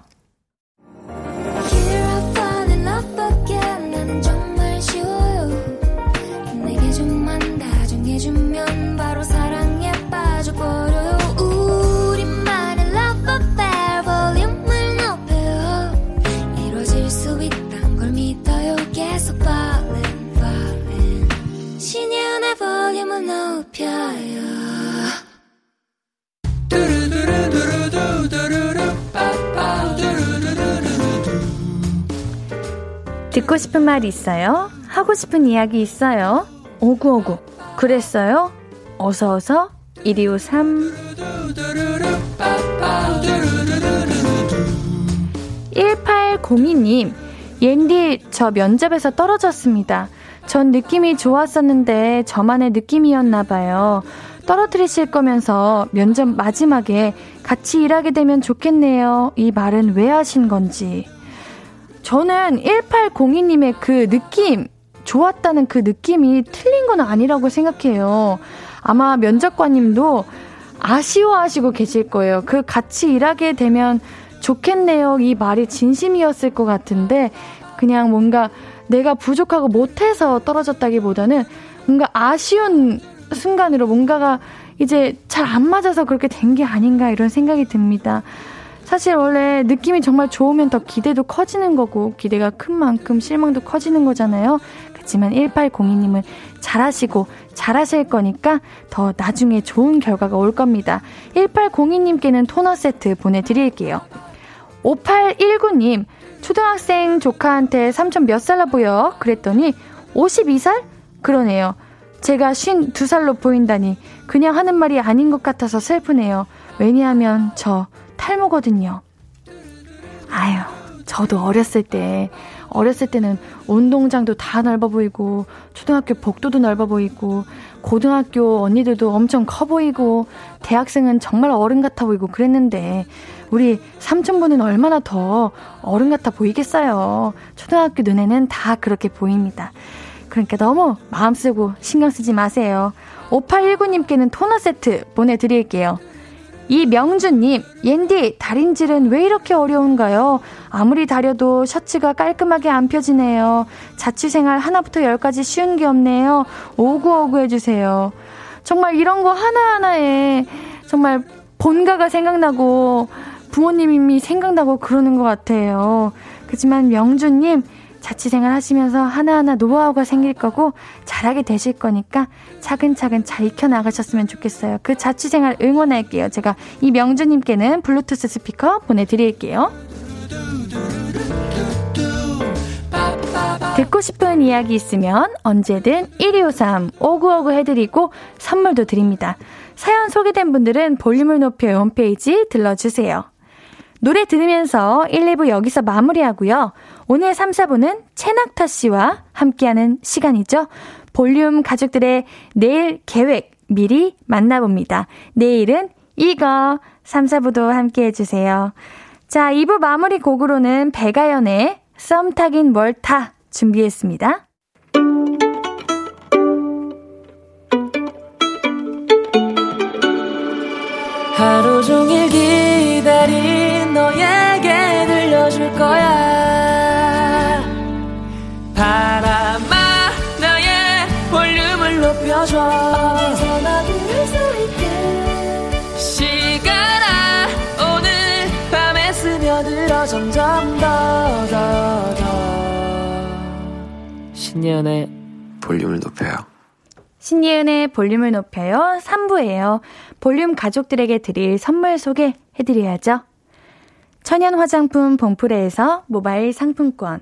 듣고 싶은 말 있어요? 하고 싶은 이야기 있어요? 오구오구. 그랬어요? 어서어서 1253 1802님, 옌디, 저 면접에서 떨어졌습니다. 전 느낌이 좋았었는데 저만의 느낌이었나봐요. 떨어뜨리실 거면서 면접 마지막에 같이 일하게 되면 좋겠네요. 이 말은 왜 하신 건지. 저는 1802님의 그 느낌, 좋았다는 그 느낌이 틀린 건 아니라고 생각해요. 아마 면접관님도 아쉬워하시고 계실 거예요. 그 같이 일하게 되면 좋겠네요. 이 말이 진심이었을 것 같은데, 그냥 뭔가 내가 부족하고 못해서 떨어졌다기보다는 뭔가 아쉬운 순간으로 뭔가가 이제 잘 안 맞아서 그렇게 된 게 아닌가 이런 생각이 듭니다. 사실 원래 느낌이 정말 좋으면 더 기대도 커지는 거고 기대가 큰 만큼 실망도 커지는 거잖아요. 그렇지만 1802님은 잘하시고 잘하실 거니까 더 나중에 좋은 결과가 올 겁니다. 1802님께는 토너 세트 보내드릴게요. 5819님, 초등학생 조카한테 삼촌 몇 살로 보여? 그랬더니 52살? 그러네요. 제가 52살로 보인다니 그냥 하는 말이 아닌 것 같아서 슬프네요. 왜냐하면 저 탈모거든요. 아유, 저도 어렸을 때, 어렸을 때는 운동장도 다 넓어 보이고, 초등학교 복도도 넓어 보이고, 고등학교 언니들도 엄청 커 보이고, 대학생은 정말 어른 같아 보이고 그랬는데, 우리 삼촌분은 얼마나 더 어른 같아 보이겠어요. 초등학교 눈에는 다 그렇게 보입니다. 그러니까 너무 마음 쓰고 신경 쓰지 마세요. 5819님께는 토너 세트 보내드릴게요. 이명준님, 옌디, 다림질은 왜 이렇게 어려운가요? 아무리 다려도 셔츠가 깔끔하게 안 펴지네요. 자취생활 하나부터 열까지 쉬운 게 없네요. 오구오구 해주세요. 정말 이런 거 하나하나에 정말 본가가 생각나고 부모님이 생각나고 그러는 것 같아요. 그렇지만 명준님, 자취생활 하시면서 하나하나 노하우가 생길 거고 잘하게 되실 거니까 차근차근 잘 익혀나가셨으면 좋겠어요. 그 자취생활 응원할게요. 제가 이 명주님께는 블루투스 스피커 보내드릴게요. 듣고 싶은 이야기 있으면 언제든 1253 5959 해드리고 선물도 드립니다. 사연 소개된 분들은 볼륨을 높여 홈페이지 들러주세요. 노래 들으면서 1, 2부 여기서 마무리하고요. 오늘 3, 4부는 채낙타 씨와 함께하는 시간이죠. 볼륨 가족들의 내일 계획 미리 만나봅니다. 내일은 이거 3, 4부도 함께 해주세요. 자, 2부 마무리 곡으로는 배가연의 썸 타긴 뭘 타 준비했습니다. 하루 종일 기다린 바람아 나의 볼륨을 높여줘. 어디서나 들을 수 있게 시간아 오늘 밤에 스며들어 점점 더더 더. 신예은의 볼륨을 높여요. 신예은의 볼륨을 높여요. 3부예요. 볼륨 가족들에게 드릴 선물 소개해드려야죠. 천연 화장품 봉프레에서 모바일 상품권,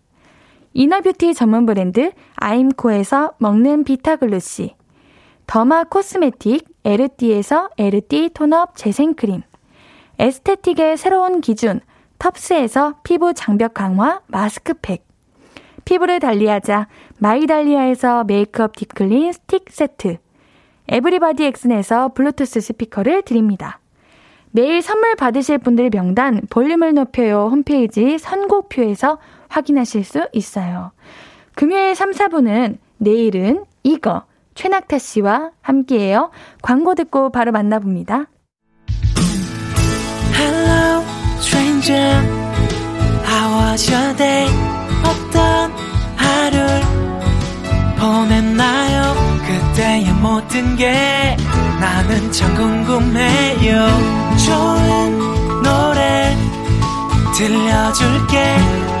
이너뷰티 전문 브랜드 아임코에서 먹는 비타글루시, 더마 코스메틱 에르띠에서 에르띠 톤업 재생크림, 에스테틱의 새로운 기준 텁스에서 피부 장벽 강화 마스크팩, 피부를 달리하자 마이달리아에서 메이크업 딥클린 스틱 세트, everybody 엑슨에서 블루투스 스피커를 드립니다. 매일 선물 받으실 분들 명단 볼륨을 높여요 홈페이지 선곡표에서 확인하실 수 있어요. 금요일 3, 4부는 내일은 이거 최낙타 씨와 함께해요. 광고 듣고 바로 만나봅니다. Hello, stranger. How was your day? 어떤 하루를 보냈나요? 그때의 모든 게 나는 참 궁금해요. 좋은 노래 들려줄게.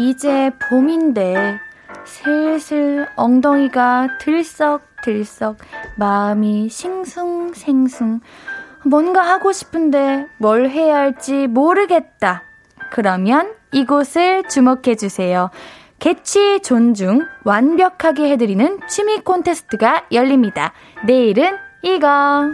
이제 봄인데 슬슬 엉덩이가 들썩들썩 마음이 싱숭생숭 뭔가 하고 싶은데 뭘 해야 할지 모르겠다. 그러면 이곳을 주목해 주세요. 개취 존중 완벽하게 해드리는 취미 콘테스트가 열립니다. 내일은 이거.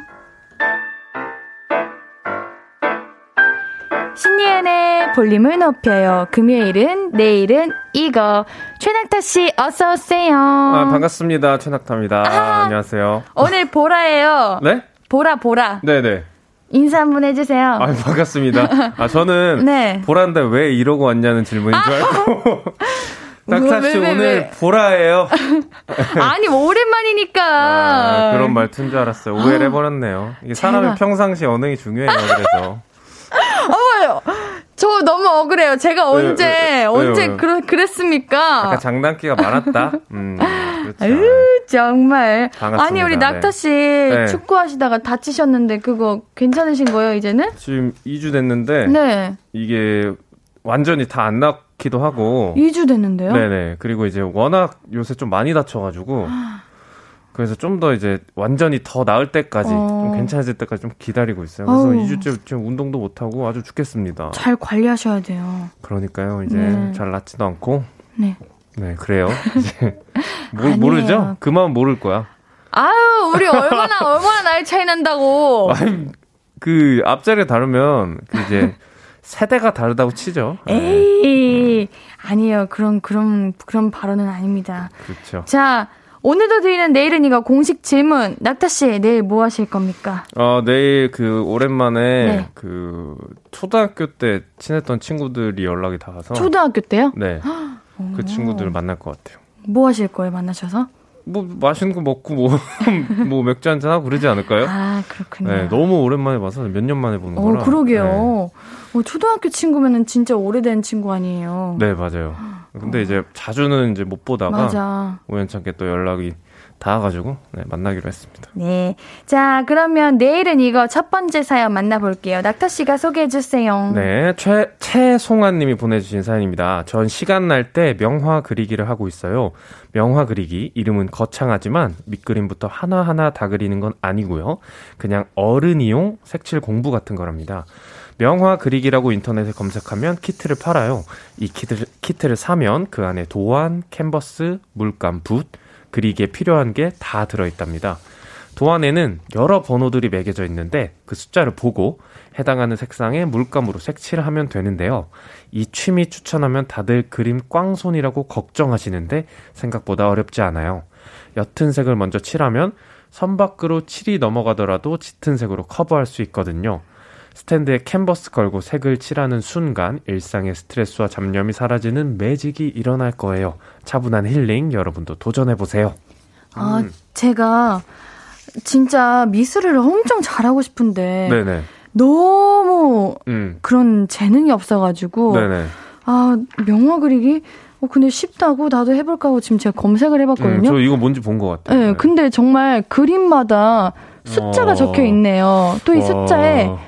신예은의 볼륨을 높여요. 금요일은 내일은 이거. 최낙타 씨 어서 오세요. 아, 반갑습니다. 최낙타입니다. 아, 안녕하세요. 오늘 보라예요. 네? 보라 보라. 네, 네. 인사 한번 해주세요. 아, 반갑습니다. 아, 저는 네. 보라인데 왜 이러고 왔냐는 질문인 줄 알고. 낙타 씨 왜, 왜, 오늘 왜? 보라예요. 아니 뭐 오랜만이니까. 아, 그런 말투인 줄 알았어요. 오해를 해버렸네요. 이게 사람이 제가... 평상시 언행이 중요해요. 그래서. 저 너무 억울해요. 제가 언제 왜, 언제 그러, 그랬습니까? 약간 장난기가 많았다. 음, 그렇죠. 아유, 정말. 반갑습니다. 아니 우리 낙타 씨 네. 축구하시다가 다치셨는데 그거 괜찮으신 거예요 이제는? 지금 2주 됐는데. 네. 이게 완전히 다 안 낫기도 하고. 2주 됐는데요? 네네. 그리고 이제 워낙 요새 좀 많이 다쳐가지고. 그래서 좀 더 이제 완전히 더 나을 때까지 어. 좀 괜찮아질 때까지 좀 기다리고 있어요. 그래서 어우. 2주째 지금 운동도 못 하고 아주 죽겠습니다. 잘 관리하셔야 돼요. 그러니까요. 이제 네. 잘 낫지도 않고. 네. 네, 그래요. 이제 모, 모르죠? 그만 모를 거야. 아유, 우리 얼마나 얼마나 나이 차이 난다고. 아니, 그 앞자리가 다르면 그 이제 세대가 다르다고 치죠. 네. 에이, 아니에요. 그런 그런 그런 발언은 아닙니다. 그렇죠. 자, 오늘도 드리는 내일은 이거 공식 질문. 낙타 씨, 내일 뭐 하실 겁니까? 어, 내일 그 오랜만에 네. 그 초등학교 때 친했던 친구들이 연락이 닿아서 초등학교 때요? 네. 그 친구들을 만날 것 같아요. 뭐 하실 거예요, 만나셔서? 뭐 맛있는 거 먹고 뭐 뭐 맥주 한잔 하고 그러지 않을까요? 아 그렇군요. 네, 너무 오랜만에 봐서 몇 년 만에 보는 어, 거라. 그러게요. 네. 어, 초등학교 친구면은 진짜 오래된 친구 아니에요? 네 맞아요. 근데 어. 이제 자주는 이제 못 보다가 맞아. 우연찮게 또 연락이 닿아가지고 네, 만나기로 했습니다. 네. 자, 그러면 내일은 이거 첫 번째 사연 만나볼게요. 낙타 씨가 소개해 주세요. 네, 최 최송환 님이 보내주신 사연입니다. 전 시간 날 때 명화 그리기를 하고 있어요. 명화 그리기 이름은 거창하지만 밑그림부터 하나 하나 다 그리는 건 아니고요. 그냥 어른이용 색칠 공부 같은 거랍니다. 명화 그리기라고 인터넷에 검색하면 키트를 팔아요. 이 키트를, 키트를 사면 그 안에 도안, 캔버스, 물감, 붓, 그리기에 필요한 게 다 들어있답니다. 도안에는 여러 번호들이 매겨져 있는데 그 숫자를 보고 해당하는 색상의 물감으로 색칠을 하면 되는데요. 이 취미 추천하면 다들 그림 꽝손이라고 걱정하시는데 생각보다 어렵지 않아요. 옅은 색을 먼저 칠하면 선 밖으로 칠이 넘어가더라도 짙은 색으로 커버할 수 있거든요. 스탠드에 캔버스 걸고 색을 칠하는 순간 일상의 스트레스와 잡념이 사라지는 매직이 일어날 거예요. 차분한 힐링 여러분도 도전해 보세요. 아, 음. 제가 진짜 미술을 엄청 잘하고 싶은데 네네. 너무 음. 그런 재능이 없어가지고 네네. 아 명화 그리기 어 근데 쉽다고 나도 해볼까 하고 지금 제가 검색을 음, 해봤거든요. 저 이거 뭔지 본 것 같아요. 네, 근데 정말 그림마다 숫자가 어. 적혀 있네요. 또 이 숫자에 와.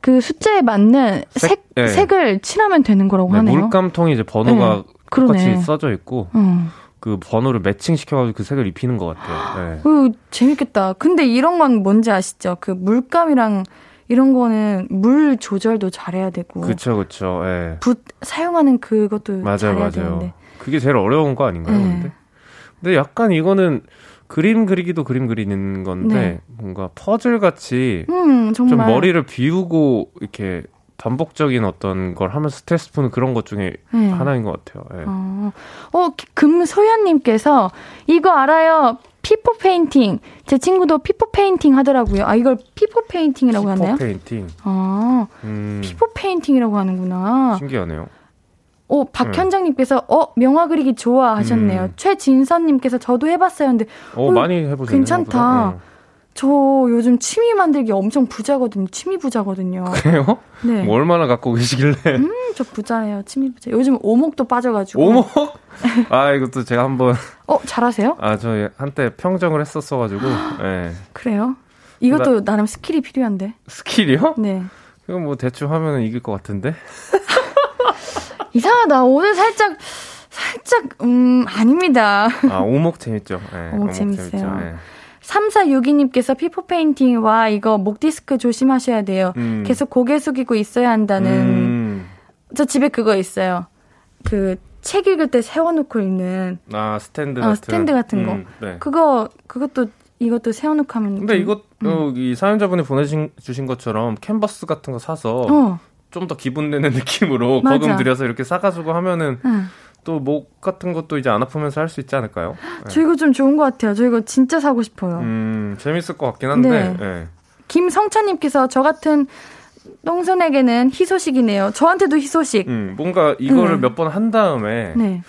그 숫자에 맞는 색, 색, 네. 색 을 칠하면 되는 거라고 네, 하네요. 물감통에 이제 번호가 네. 똑같이 써져 있고 어. 그 번호를 매칭 시켜가지고 그 색을 입히는 것 같아요. 네. 어, 재밌겠다. 근데 이런 건 뭔지 아시죠? 그 물감이랑 이런 거는 물 조절도 잘해야 되고 그쵸, 그쵸. 예. 붓 사용하는 그것도 맞아요, 잘해야 맞아요. 되는데. 그게 제일 어려운 거 아닌가요, 네. 근데? 근데 약간 이거는 그림 그리기도 그림 그리는 건데 네. 뭔가 퍼즐 같이 음, 좀 머리를 비우고 이렇게 반복적인 어떤 걸 하면서 스트레스 푸는 그런 것 중에 네. 하나인 것 같아요. 예. 어, 어 금소연님께서 이거 알아요. 피포 페인팅. 제 친구도 피포 페인팅 하더라고요. 아, 이걸 피포 페인팅이라고 하나요? 피포 페인팅. 아, 음, 피포 페인팅이라고 하는구나. 신기하네요. 오, 박현정님께서, 어, 명화 그리기 좋아 하셨네요. 음. 최진선님께서 저도 해봤어요. 근데 어, 어, 많이 해보세요. 괜찮다. 생각보다. 저 요즘 취미 만들기 엄청 부자거든요. 취미 부자거든요. 예. 그래요? 네. 뭐 얼마나 갖고 계시길래? 음, 저 부자예요. 취미 부자. 요즘 오목도 빠져가지고. 오목? 아, 이것도 제가 한번, 어, 잘하세요? 아, 저 한때 평정을 했었어가지고, 예. 그래요? 이것도 나름 스킬이 필요한데. 스킬이요? 네. 이거 뭐 대충 하면은 이길 것 같은데? 이상하다. 오늘 살짝, 살짝, 음, 아닙니다. 아, 오목 재밌죠. 예, 오목 재밌어요. 재밌죠. 예. 3462님께서 피포 페인팅, 와, 이거 목 디스크 조심하셔야 돼요. 음. 계속 고개 숙이고 있어야 한다는. 음. 저 집에 그거 있어요. 그, 책 읽을 때 세워놓고 읽는. 아, 스탠드 어, 같은. 스탠드 같은 거. 음, 네. 그거, 그것도, 이것도 세워놓고 하면. 근데 좀- 이것, 어, 이 사연자분이 보내주신 주신 것처럼 캔버스 같은 거 사서 어, 좀 더 기분 내는 느낌으로 맞아. 거금 들여서 이렇게 사가지고 하면은 응. 또목 같은 것도 이제 안 아프면서 할 수 있지 않을까요? 네. 저 이거 좀 좋은 것 같아요. 저 이거 진짜 사고 싶어요. 음, 재밌을 것 같긴 한데, 네. 예. 김성찬님께서 저 같은 똥손에게는 희소식이네요. 저한테도 희소식. 음, 뭔가 이거를 음. 몇번 한 다음에 네.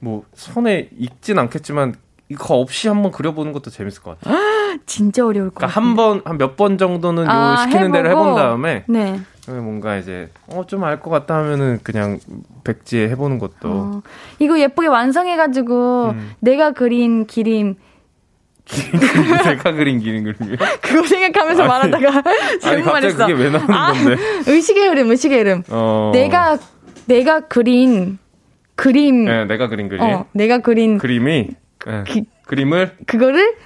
뭐 손에 익진 않겠지만 이거 없이 한번 그려보는 것도 재밌을 것 같아요. 진짜 어려울 것 그러니까 같아요. 한 번, 한 몇 번 정도는 요 아, 시키는 대로 해보고. 해본 다음에 네. 그러면 뭔가 이제 어 좀 알 것 같다 하면은 그냥 백지에 해보는 것도 어, 이거 예쁘게 완성해가지고 음. 내가 그린 기림 내가 그린 기린 그림이요. 그거 생각하면서 말하다가 아니 잘못 갑자기 말했어. 그게 왜 나오는 아, 건데? 의식의 흐름, 의식의 흐름. 어. 내가 내가 그린 그림, 네, 내가 그린 그림. 어, 내가 그린 그림이 네. 기- 그림을 그거를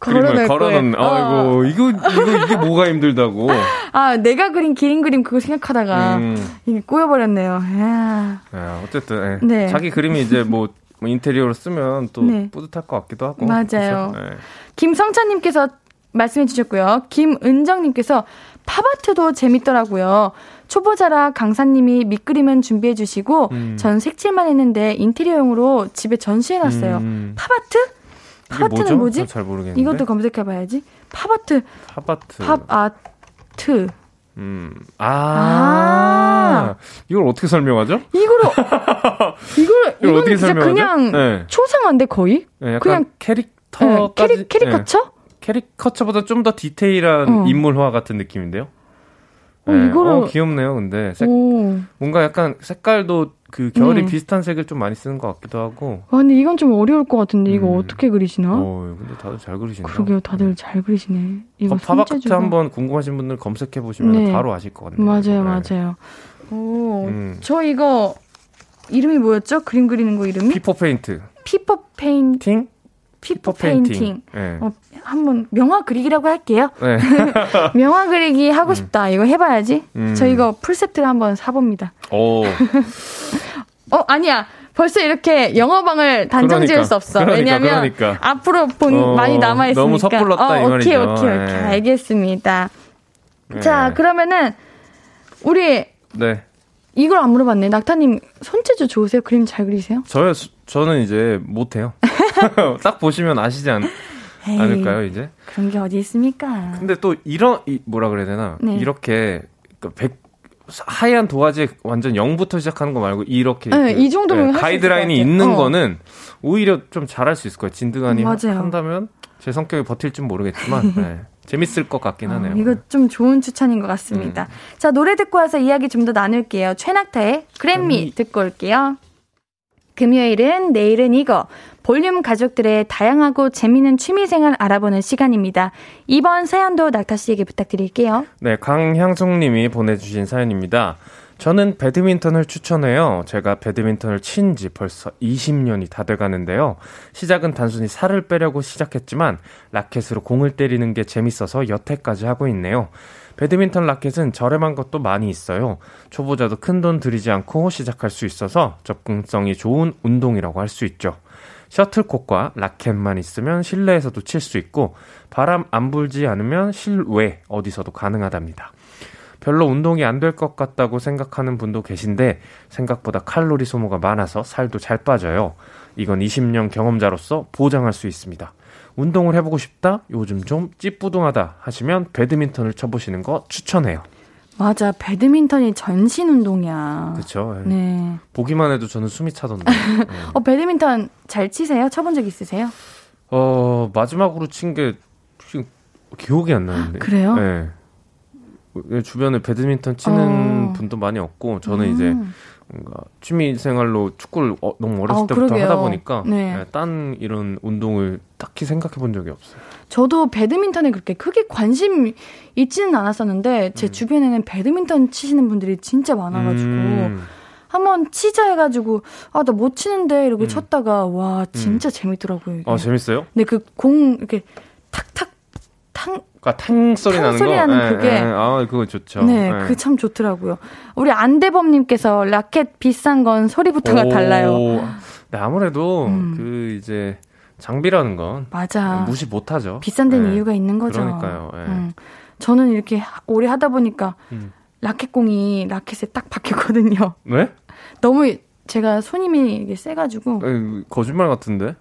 그림을 걸어놓는. 어. 아이고 이거 이거 이게 뭐가 힘들다고. 아, 내가 그린 기린 그림 그거 생각하다가 음. 이게 꼬여버렸네요. 야. 아, 어쨌든 예. 네. 자기 그림이 이제 뭐, 뭐 인테리어로 쓰면 또 네. 뿌듯할 것 같기도 하고. 맞아요. 예. 김성찬님께서 말씀해 주셨고요. 김은정님께서 팝아트도 재밌더라고요. 초보자라 강사님이 밑그림은 준비해 주시고 음. 전 색칠만 했는데 인테리어용으로 집에 전시해 놨어요. 음. 팝아트? 팝아트는 뭐지? 저 잘 모르겠는데. 이것도 검색해 봐야지. 팝아트, 팝아트. 팝아트. 음. 아. 아. 이걸 어떻게 설명하죠? 이걸 이걸 이거는 어떻게 설명하죠? 그냥 네. 초상화인데 거의? 예, 약간 그냥- 네, 캐릭터까지 캐리, 캐리커처? 예, 캐리커처보다 좀 더 디테일한 어. 인물화 같은 느낌인데요. 어, 예, 이거를- 어, 귀엽네요. 근데 색, 오. 뭔가 약간 색깔도 그 결이 네. 비슷한 색을 좀 많이 쓰는 것 같기도 하고. 아, 근데 이건 좀 어려울 것 같은데 이거 음. 어떻게 그리시나? 어, 근데 다들 잘 그리시네요. 그러게요, 다들 잘 그리시네. 이거 손재주가. 한번 궁금하신 분들 검색해 보시면 네. 바로 아실 것 같네요. 맞아요, 네. 맞아요. 오, 음. 저 이거 이름이 뭐였죠? 그림 그리는 거 이름이? 피포 페인트. 피퍼 페인팅? 피퍼 페인팅. 네. 어, 한번 명화 그리기라고 할게요. 네. 명화 그리기 하고 싶다. 이거 해봐야지. 음. 저 이거 풀 세트를 한번 사봅니다. 오. 어 아니야. 벌써 이렇게 영어방을 단정 지을 그러니까, 수 없어. 그러니까, 왜냐면 그러니까. 앞으로 본 어, 많이 남아 있으니까. 너무 섣불렀다, 이 어, 오케이 말이죠. 오케이 오케이 네. 알겠습니다. 네. 자 그러면은 우리 네. 이걸 안 물어봤네. 낙타님 손재주 좋으세요? 그림 잘 그리세요? 저 저는 이제 못 해요. 딱 보시면 아시지 않, 않을까요, 이제? 그런 게 어디 있습니까? 근데 또 이런 이, 뭐라 그래야 되나? 네. 이렇게 그 백, 하얀 도화지 완전 0부터 시작하는 거 말고 이렇게 네, 그, 이 정도면 있을 가이드라인이. 있는 어. 거는 오히려 좀 잘할 수 있을 거예요. 진드간이. 한다면 제 성격이 버틸지 모르겠지만 네. 재밌을 것 같긴 어, 하네요. 이거 좀 좋은 추천인 것 같습니다. 음. 자, 노래 듣고 와서 이야기 좀 더 나눌게요. 최낙타의 그래미 음. 듣고 올게요. 금요일은 내일은 이거 볼륨 가족들의 다양하고 재미있는 취미생활 알아보는 시간입니다. 이번 사연도 낙타 씨에게 부탁드릴게요. 네, 강향숙 님이 보내주신 사연입니다. 저는 배드민턴을 추천해요. 제가 배드민턴을 친 지 벌써 20년이 다 돼가는데요. 시작은 단순히 살을 빼려고 시작했지만 라켓으로 공을 때리는 게 재밌어서 여태까지 하고 있네요. 배드민턴 라켓은 저렴한 것도 많이 있어요. 초보자도 큰 돈 들이지 않고 시작할 수 있어서 접근성이 좋은 운동이라고 할 수 있죠. 셔틀콕과 라켓만 있으면 실내에서도 칠 수 있고 바람 안 불지 않으면 실외 어디서도 가능하답니다. 별로 운동이 안 될 것 같다고 생각하는 분도 계신데 생각보다 칼로리 소모가 많아서 살도 잘 빠져요. 이건 20년 경험자로서 보장할 수 있습니다. 운동을 해보고 싶다? 요즘 좀 찌뿌둥하다 하시면 배드민턴을 쳐보시는 거 추천해요. 맞아, 배드민턴이 전신 운동이야. 그렇죠. 네. 보기만 해도 저는 숨이 차던데. 네. 어, 배드민턴 잘 치세요? 쳐본 적 있으세요? 어, 마지막으로 친게 기억이 안 나는데. 그래요? 네. 주변에 배드민턴 치는 어. 분도 많이 없고 저는 음. 이제 뭔가 취미 생활로 축구를 어, 너무 어렸을 어, 때부터 그러게요. 하다 보니까 네. 네, 딴 이런 운동을 딱히 생각해 본 적이 없어요. 저도 배드민턴에 그렇게 크게 관심 있지는 않았었는데 제 음. 주변에는 배드민턴 치시는 분들이 진짜 많아가지고 음. 한번 치자 해가지고 아 나 못 치는데 이러고 음. 쳤다가 와 진짜 음. 재밌더라고요. 이게. 아 재밌어요? 네 그 공 이렇게 탁탁 탕 그러니까 탕 소리 탕 나는 소리 거. 나는 네, 그게. 네, 아, 그거 좋죠. 네, 네. 그게 참 좋더라고요. 우리 안대범님께서 라켓 비싼 건 소리부터가 오, 달라요. 네, 아무래도 음. 그 이제 장비라는 건 맞아 무시 못하죠. 비싼 데는 네. 이유가 있는 거죠. 그러니까요. 네. 음. 저는 이렇게 오래 하다 보니까 음. 라켓공이 라켓에 딱 박혔거든요. 왜? 너무 제가 손님이 이게 세가지고. 에이, 거짓말 같은데?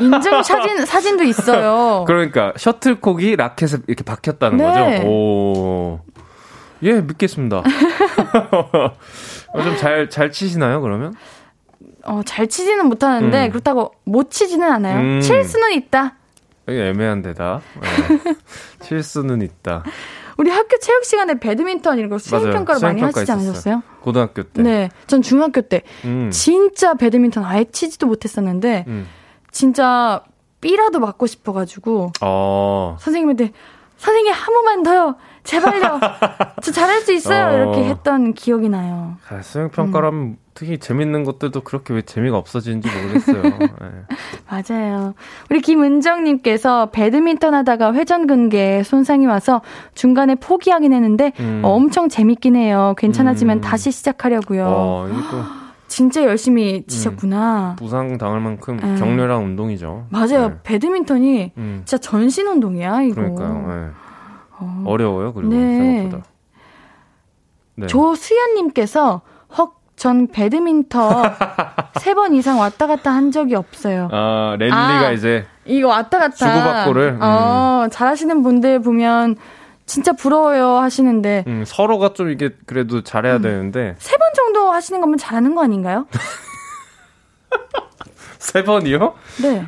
인증 사진 사진도 있어요. 그러니까 셔틀콕이 라켓에 이렇게 박혔다는 네. 거죠. 오. 예, 믿겠습니다. 어, 좀잘 잘 치시나요, 그러면? 어, 잘 치지는 못하는데 음. 그렇다고 못 치지는 않아요. 음. 칠 수는 있다. 애매한 데다. 네. 칠 수는 있다. 우리 학교 체육 시간에 배드민턴 이런 거 수행 평가를 많이 하시지 않으셨어요? 고등학교 때. 네. 전 중학교 때. 음. 진짜 배드민턴 아예 치지도 못했었는데, 음. 진짜 삐라도 맞고 싶어가지고 어. 선생님한테 선생님 한 번만 더요. 제발요. 저 잘할 수 있어요. 어. 이렇게 했던 기억이 나요. 아, 수행평가라면 음. 특히 재밌는 것들도 그렇게 왜 재미가 없어지는지 모르겠어요. 네. 맞아요. 우리 김은정님께서 배드민턴 하다가 회전근개에 손상이 와서 중간에 포기하긴 했는데 음. 엄청 재밌긴 해요. 괜찮아지면 음. 다시 시작하려고요. 어, 이거 진짜 열심히 치셨구나. 음, 부상 당할 만큼 네. 격렬한 운동이죠. 맞아요. 네. 배드민턴이 음. 진짜 전신 운동이야, 이거. 그러니까요. 네. 어. 려워요 그리고 네. 생각보다. 네. 조수연님께서 헉, 전 배드민턴 세 번 이상 왔다 갔다 한 적이 없어요. 아, 랠리가 아, 이제. 이거 왔다 갔다. 주고받고를. 어, 음. 잘하시는 분들 보면 진짜 부러워요 하시는데 음, 서로가 좀 이게 그래도 잘해야 음. 되는데 세 번 정도 하시는 거면 잘하는 거 아닌가요? 세 번이요? 네.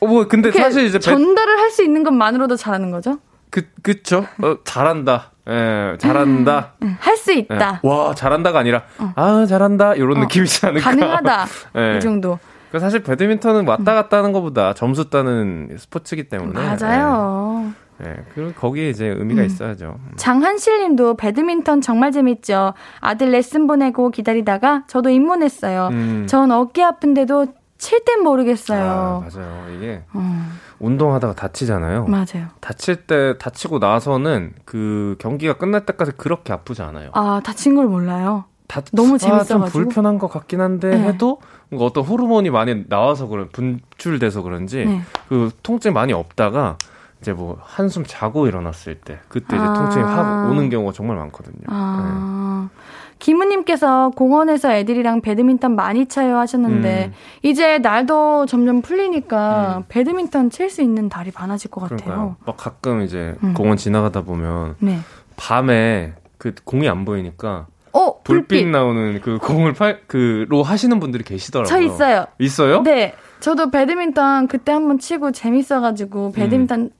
어, 뭐 근데 사실 이제 전달을 할 수 있는 것만으로도 잘하는 거죠? 그 그쵸? 어, 잘한다. 예, 잘한다. 음, 음, 할수 있다. 예. 와, 잘한다가 아니라 어. 아, 잘한다. 이런 어, 느낌이지 않을까? 가능하다. 예. 이 정도. 그 사실 배드민턴은 왔다 갔다 하는 것보다 점수 따는 스포츠이기 때문에 맞아요. 예. 네, 그 거기에 이제 의미가 음. 있어야죠. 음. 장한실님도 배드민턴 정말 재밌죠. 아들 레슨 보내고 기다리다가 저도 입문했어요. 음. 전 어깨 아픈데도 칠 땐 모르겠어요. 아, 맞아요. 이게 음. 운동하다가 다치잖아요. 맞아요. 다칠 때 다치고 나서는 그 경기가 끝날 때까지 그렇게 아프지 않아요. 아 다친 걸 몰라요. 다, 너무 재밌어가지고 아, 좀 불편한 것 같긴 한데 네. 해도 어떤 호르몬이 많이 나와서 그런 분출돼서 그런지 네. 그 통증이 많이 없다가 이제 뭐 한숨 자고 일어났을 때 그때 이제 아. 통증이 확 오는 경우가 정말 많거든요. 아. 네. 김우님께서 공원에서 애들이랑 배드민턴 많이 차요 하셨는데 음. 이제 날도 점점 풀리니까 음. 배드민턴 칠 수 있는 달이 많아질 것 같아요. 그러니까요. 막 가끔 이제 음. 공원 지나가다 보면 네. 밤에 그 공이 안 보이니까 어, 불빛, 불빛. 나오는 그 공을 팔, 그로 하시는 분들이 계시더라고요. 저 있어요. 있어요? 네. 저도 배드민턴 그때 한번 치고 재밌어가지고 배드민턴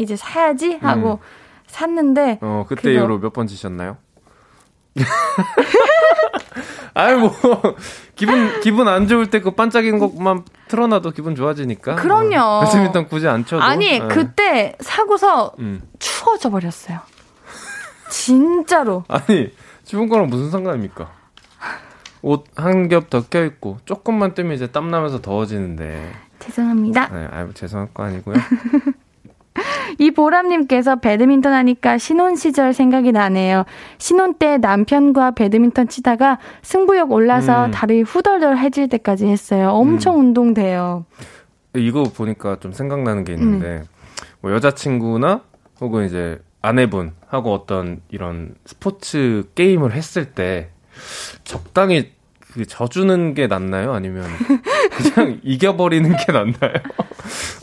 이제 사야지 하고 샀는데 어, 그때 그거- 이후로 몇번 치셨나요? 아이 뭐 기분 기분 안 좋을 때 그 반짝이는 것만 틀어놔도 기분 좋아지니까. 그럼요. 어, 배드민턴 굳이 안 쳐도. 아니 예. 그때 사고서 음. 추워져 버렸어요. 진짜로. 아니 추운 거랑 무슨 상관입니까? 옷 한 겹 더 껴있고 조금만 뜨면 이제 땀 나면서 더워지는데. 죄송합니다. 네, 아이고 죄송할 거 아니고요. 이 보람님께서 배드민턴 하니까 신혼 시절 생각이 나네요. 신혼 때 남편과 배드민턴 치다가 승부욕 올라서 음. 다리 후덜덜 해질 때까지 했어요. 엄청 운동돼요. 이거 보니까 좀 생각나는 게 있는데 음. 뭐 여자친구나 혹은 이제 아내분하고 어떤 이런 스포츠 게임을 했을 때 적당히 그 져주는 게 낫나요? 아니면 그냥 이겨버리는 게 낫나요?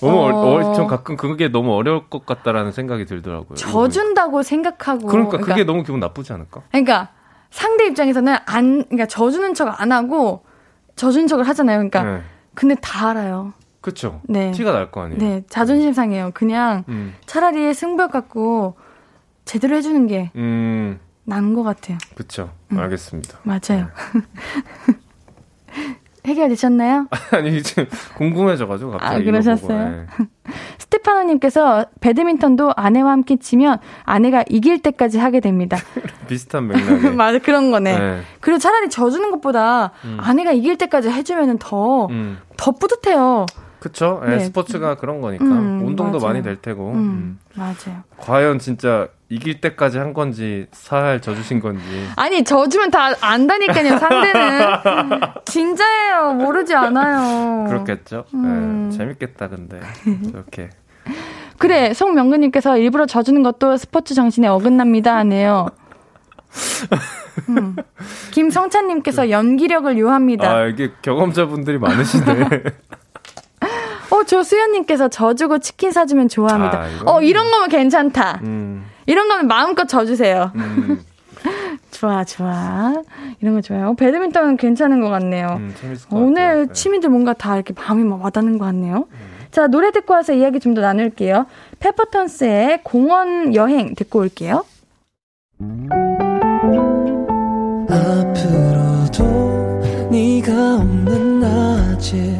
너무 어... 전 가끔 그게 너무 어려울 것 같다라는 생각이 들더라고요. 져준다고 생각하고. 그러니까 그게 너무 기분 나쁘지 않을까? 그러니까 상대 입장에서는 안, 그러니까 져주는 척 안 하고 져주는 척을 하잖아요. 그러니까 네. 근데 다 알아요. 그쵸? 네. 티가 날 거 아니에요? 네, 자존심 상해요. 그냥 음, 차라리 승부욕 갖고 제대로 해주는 게 음, 나은 것 같아요. 그쵸. 음. 알겠습니다. 맞아요. 해결되셨나요? 아니, 지금 궁금해져가지고 갑자기. 아, 그러셨어요? 네. 스테파노님께서 배드민턴도 아내와 함께 치면 아내가 이길 때까지 하게 됩니다. 비슷한 맥락에. 맞아, 그런 거네. 네. 그리고 차라리 져주는 것보다 아내가 이길 때까지 해주면 더, 음. 더 뿌듯해요. 그쵸? 예, 네. 스포츠가 그런 거니까. 음, 운동도 맞아요. 많이 될 테고. 음, 음. 맞아요. 과연 진짜 이길 때까지 한 건지, 살살 져주신 건지. 아니, 져주면 다 안다니까요, 상대는. 진짜예요. 모르지 않아요. 그렇겠죠? 음. 예, 재밌겠다, 근데. 이렇게. 그래, 송명근님께서 일부러 져주는 것도 스포츠 정신에 어긋납니다 하네요. 음. 김성찬님께서 연기력을 요합니다. 아, 이게 경험자분들이 많으시네. 어, 조수연님께서 져주고 치킨 사주면 좋아합니다. 아, 이건- 어, 이런 거면 괜찮다. 음, 이런 거면 마음껏 져주세요. 음, 좋아, 좋아. 이런 거 좋아요. 어, 배드민턴은 괜찮은 것 같네요. 음, 것 같아요. 오늘 네. 취미들 뭔가 다 이렇게 마음이 막 와닿는 것 같네요. 자, 노래 듣고 와서 이야기 좀 더 나눌게요. 페퍼톤스의 공원 여행 듣고 올게요. 앞으로도 네가 없는 낮에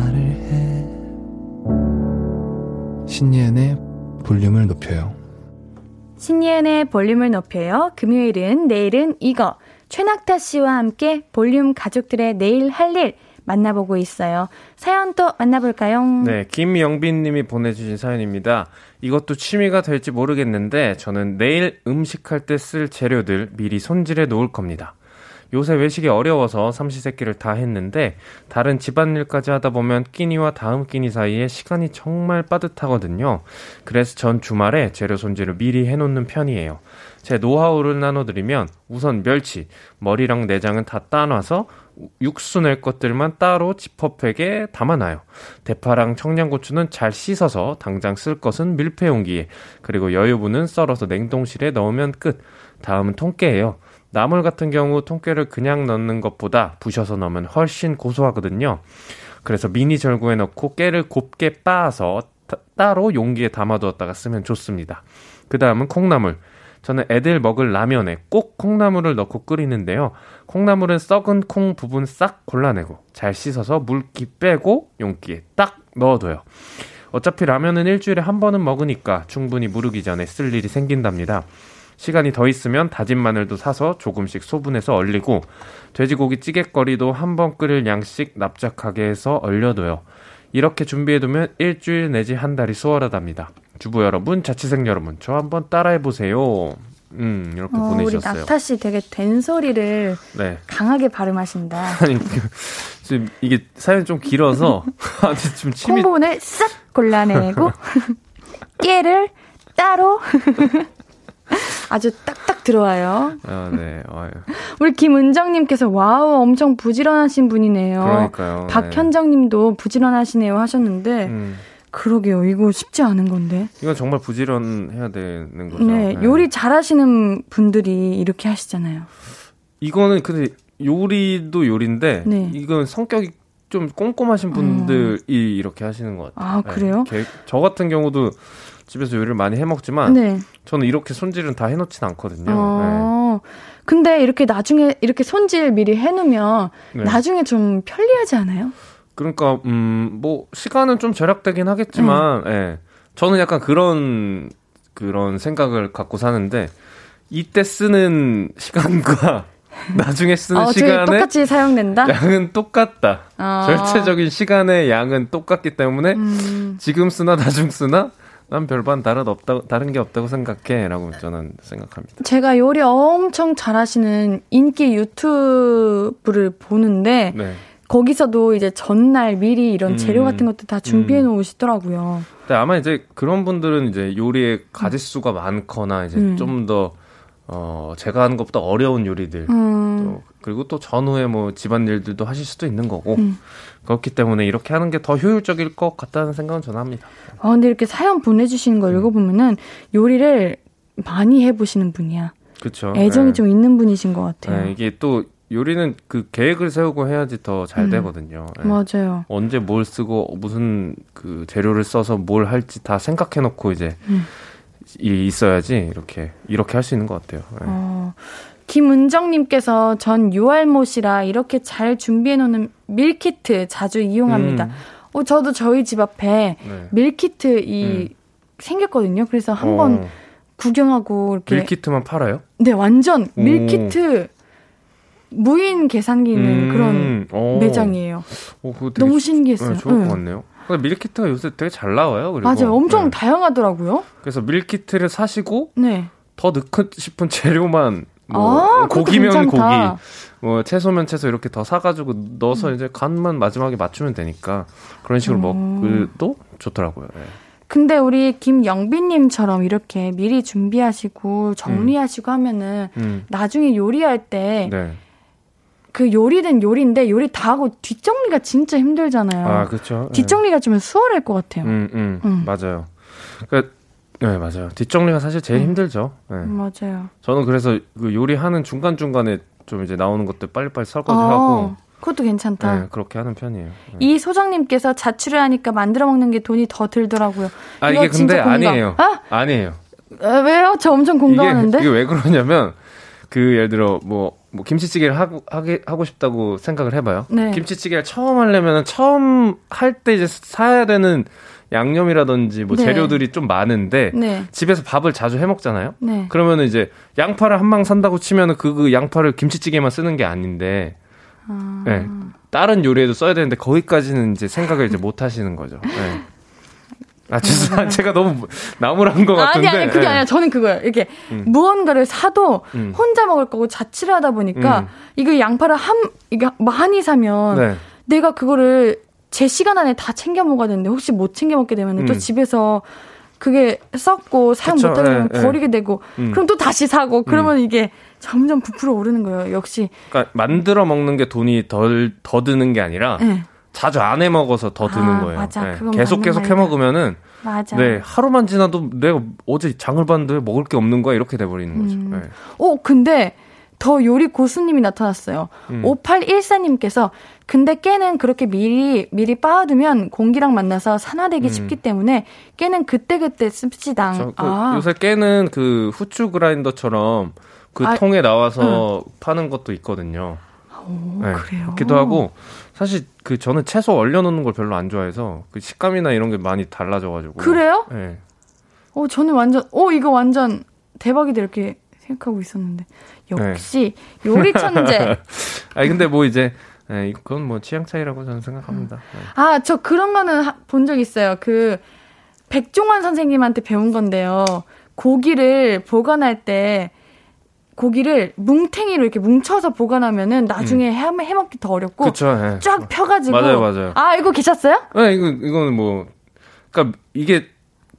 신예은의 볼륨을 높여요 신예은의 볼륨을 높여요. 금요일은 내일은 이거. 최낙타 씨와 함께 볼륨 가족들의 내일 할 일 만나보고 있어요. 사연 또 만나볼까요? 네, 김영빈 님이 보내주신 사연입니다. 이것도 취미가 될지 모르겠는데, 저는 내일 음식할 때 쓸 재료들 미리 손질해 놓을 겁니다. 요새 외식이 어려워서 삼시세끼를 다 했는데, 다른 집안일까지 하다 보면 끼니와 다음 끼니 사이에 시간이 정말 빠듯하거든요. 그래서 전 주말에 재료 손질을 미리 해놓는 편이에요. 제 노하우를 나눠드리면, 우선 멸치, 머리랑 내장은 다 따놔서 육수 낼 것들만 따로 지퍼백에 담아놔요. 대파랑 청양고추는 잘 씻어서 당장 쓸 것은 밀폐 용기에 그리고 여유분은 썰어서 냉동실에 넣으면 끝. 다음은 통깨예요. 나물 같은 경우 통깨를 그냥 넣는 것보다 부셔서 넣으면 훨씬 고소하거든요. 그래서 미니 절구에 넣고 깨를 곱게 빻아서 따- 따로 용기에 담아두었다가 쓰면 좋습니다. 그 다음은 콩나물. 저는 애들 먹을 라면에 꼭 콩나물을 넣고 끓이는데요. 콩나물은 썩은 콩 부분 싹 골라내고 잘 씻어서 물기 빼고 용기에 딱 넣어둬요. 어차피 라면은 일주일에 한 번은 먹으니까 충분히 무르기 전에 쓸 일이 생긴답니다. 시간이 더 있으면 다진 마늘도 사서 조금씩 소분해서 얼리고 돼지고기 찌개거리도 한 번 끓일 양씩 납작하게 해서 얼려둬요. 이렇게 준비해두면 일주일 내지 한 달이 수월하답니다. 주부 여러분, 자취생 여러분, 저 한번 따라해보세요. 음, 이렇게 어, 보내주셨어요. 우리 낙타 씨 되게 된소리를 네. 강하게 발음하신다. 아니, 그, 지금 이게 사연이 좀 길어서, 아, 지금 침이. 콩부분을 싹 골라내고, 깨를 따로. 아주 딱딱 들어와요. 아, 네. 아유, 우리 김은정님께서 와우 엄청 부지런하신 분이네요. 그러니까요. 네. 박현정님도 부지런하시네요 하셨는데 음, 그러게요 이거 쉽지 않은 건데. 이건 정말 부지런해야 되는 거죠. 네, 요리 잘하시는 분들이 이렇게 하시잖아요. 이거는 근데 요리도 요리인데, 네. 이건 성격이 좀 꼼꼼하신 분들이 이렇게 하시는 것 같아요. 아 그래요? 네. 개- 저 같은 경우도 집에서 요리를 많이 해 먹지만, 네. 저는 이렇게 손질은 다 해놓진 않거든요. 어. 근데 이렇게 나중에 이렇게 손질 미리 해놓으면 네. 나중에 좀 편리하지 않아요? 그러니까 음 뭐 시간은 좀 절약되긴 하겠지만 음. 예. 저는 약간 그런 그런 생각을 갖고 사는데 이때 쓰는 시간과 나중에 쓰는 어, 시간의 똑같이 사용된다. 양은 똑같다. 어. 절체적인 시간의 양은 똑같기 때문에 음. 지금 쓰나 나중 쓰나 난 별반 다른 없다 다른 게 없다고 생각해라고 저는 생각합니다. 제가 요리 엄청 잘하시는 인기 유튜브를 보는데 네. 거기서도 이제 전날 미리 이런 재료 음. 같은 것도 다 준비해 놓으시더라고요. 근데 아마 이제 그런 분들은 이제 요리의 가짓수가 많거나 이제 음. 좀더 어, 제가 하는 것보다 어려운 요리들 음. 또 그리고 또 전후에 뭐 집안 일들도 하실 수도 있는 거고 음. 그렇기 때문에 이렇게 하는 게 더 효율적일 것 같다는 생각은 저는 합니다. 아, 근데 이렇게 사연 보내주시는 거 읽어보면은 요리를 많이 해보시는 분이야. 그렇죠. 애정이 좀 있는 분이신 것 같아요. 네, 이게 또 요리는 그 계획을 세우고 해야지 더잘 음. 되거든요. 네. 맞아요. 언제 뭘 쓰고 무슨 그 재료를 써서 뭘 할지 다 생각해 놓고 이제 음. 이 있어야지 이렇게 이렇게 할 수 있는 것 같아요. 네. 어, 김은정님께서 전 유알못이라 이렇게 잘 준비해놓는 밀키트 자주 이용합니다. 음, 어, 저도 저희 집 앞에 네. 밀키트 이 생겼거든요. 그래서 한번 어, 구경하고 이렇게 밀키트만 팔아요? 네 완전 오. 밀키트 무인 계산기 있는 음, 그런 어. 매장이에요. 어, 그거 되게 너무 시- 신기했어요. 네, 좋을 네. 것 같네요. 근데 밀키트가 요새 되게 잘 나와요. 그리고 맞아요. 엄청 네. 다양하더라고요. 그래서 밀키트를 사시고 네. 더 넣고 싶은 재료만 뭐 아, 고기면. 고기, 뭐 채소면 채소 이렇게 더 사가지고 넣어서 음. 이제 간만 마지막에 맞추면 되니까 그런 식으로 음. 먹도 좋더라고요. 네. 근데 우리 김영빈님처럼 이렇게 미리 준비하시고 정리하시고 하면은 음, 나중에 요리할 때그 네. 요리는 요리인데 요리 다 하고 뒷정리가 진짜 힘들잖아요. 아 그렇죠. 네. 뒷정리가 좀 수월할 것 같아요. 음, 음, 음. 맞아요. 그러니까 네 맞아요. 뒷정리가 사실 제일 음. 힘들죠. 네. 맞아요. 저는 그래서 그 요리하는 중간 중간에 좀 이제 나오는 것들 빨리빨리 설거지하고 어, 그것도 괜찮다. 네, 그렇게 하는 편이에요. 네. 이 소장님께서 자취를 하니까 만들어 먹는 게 돈이 더 들더라고요. 아 이게 근데 공감. 아니에요. 아? 아니에요. 에, 왜요? 저 엄청 공감하는데. 이게, 이게 왜 그러냐면 그 예를 들어 뭐, 뭐 김치찌개를 하고 하게 하고 싶다고 생각을 해봐요. 네. 김치찌개를 처음 하려면 처음 할 때 이제 사야 되는 양념이라든지 뭐 네. 재료들이 좀 많은데 네. 집에서 밥을 자주 해 먹잖아요. 네. 그러면은 이제 양파를 한 망 산다고 치면은 그, 그 양파를 김치찌개만 쓰는 게 아닌데 아. 네. 다른 요리에도 써야 되는데 거기까지는 이제 생각을 이제 못 하시는 거죠. 네. 아, 죄송합니다. 제가 너무 나무란 것 같은데. 아니, 아니, 그게 네. 아니라 저는 그거예요. 이게 음. 무언가를 사도 음. 혼자 먹을 거고 자취를 하다 보니까 음. 이거 양파를 한, 이게 많이 사면 네. 내가 그거를 제 시간 안에 다 챙겨 먹어야 되는데 혹시 못 챙겨 먹게 되면 또 음. 집에서 그게 썩고 사용 그쵸, 못하게 되면 예, 예. 버리게 되고 음. 그럼 또 다시 사고 그러면 이게 점점 부풀어 오르는 거예요. 역시. 그러니까 만들어 먹는 게 돈이 덜 더 드는 게 아니라 네. 자주 안 해 먹어서 더 드는 아, 거예요. 맞아. 네. 그건 계속 계속 해. 먹으면은 맞아. 네 하루만 지나도 내가 어제 장을 봤는데 왜 먹을 게 없는 거야 이렇게 돼 버리는 거죠. 음. 네. 오, 근데 더 요리 고수님이 나타났어요. 음. 5814님께서 근데 깨는 그렇게 미리 미리 빻아두면 공기랑 만나서 산화되기 음. 쉽기 때문에 깨는 그때그때 씁시당. 저, 그 아, 요새 깨는 그 후추 그라인더처럼 그 아, 통에 나와서 파는 것도 있거든요. 오, 네, 그래요. 그렇기도 하고 사실 그 저는 채소 얼려놓는 걸 별로 안 좋아해서 그 식감이나 이런 게 많이 달라져가지고. 그래요? 네. 오, 저는 완전 오 이거 완전 대박이다 이렇게 생각하고 있었는데 역시 요리 천재. 아니 근데 뭐 이제 네, 이건 뭐 취향 차이라고 저는 생각합니다. 네. 아, 저 그런 거는 본 적 있어요. 그 백종원 선생님한테 배운 건데요. 고기를 보관할 때 고기를 뭉탱이로 이렇게 뭉쳐서 보관하면은 나중에 음. 해, 해먹기 더 어렵고 그쵸, 예. 쫙 펴가지고 맞아요, 맞아요. 아 이거 계셨어요? 네, 이거 이거는 뭐 그러니까 이게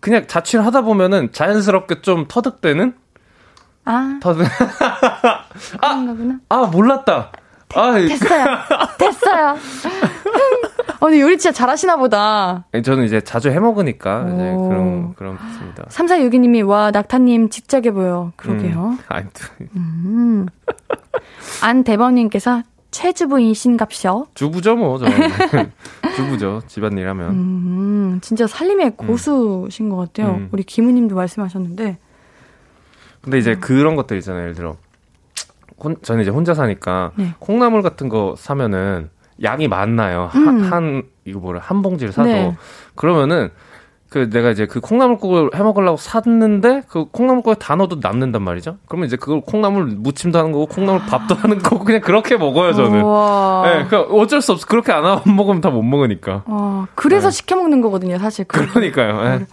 그냥 자취를 하다 보면은 자연스럽게 좀 터득되는 아 터득 그런 거구나. 아 몰랐다. 아, 됐어요. 됐어요. 어, 근데 요리 진짜 잘하시나 보다. 저는 이제 자주 해 먹으니까 이제 그런 그런 것습니다 3462님이 와 낙타님 직작해 보여. 그러게요. 음, 아니, 음. 안 대범님께서 최주부이신갑쇼. 주부죠 뭐 저. 주부죠 집안일 하면. 음, 진짜 살림의 음. 고수신 음. 것 같아요. 음. 우리 김우님도 말씀하셨는데. 근데 이제 음. 그런 것들 있잖아요. 예를 들어 혼, 저는 이제 혼자 사니까 네. 콩나물 같은 거 사면은 양이 많나요? 음. 한, 한 이거 뭐래 한 봉지를 사도 네. 그러면은 그 내가 이제 그 콩나물국을 해 먹으려고 샀는데 그 콩나물국에 다 넣어도 남는단 말이죠. 그러면 이제 그걸 콩나물 무침도 하는 거고 콩나물 밥도 하는 거고 그냥 그렇게 먹어요 저는. 네, 그 어쩔 수 없어. 그렇게 안 먹으면 다 못 먹으니까. 어, 그래서 네. 시켜 먹는 거거든요, 사실. 그러니까요. 네.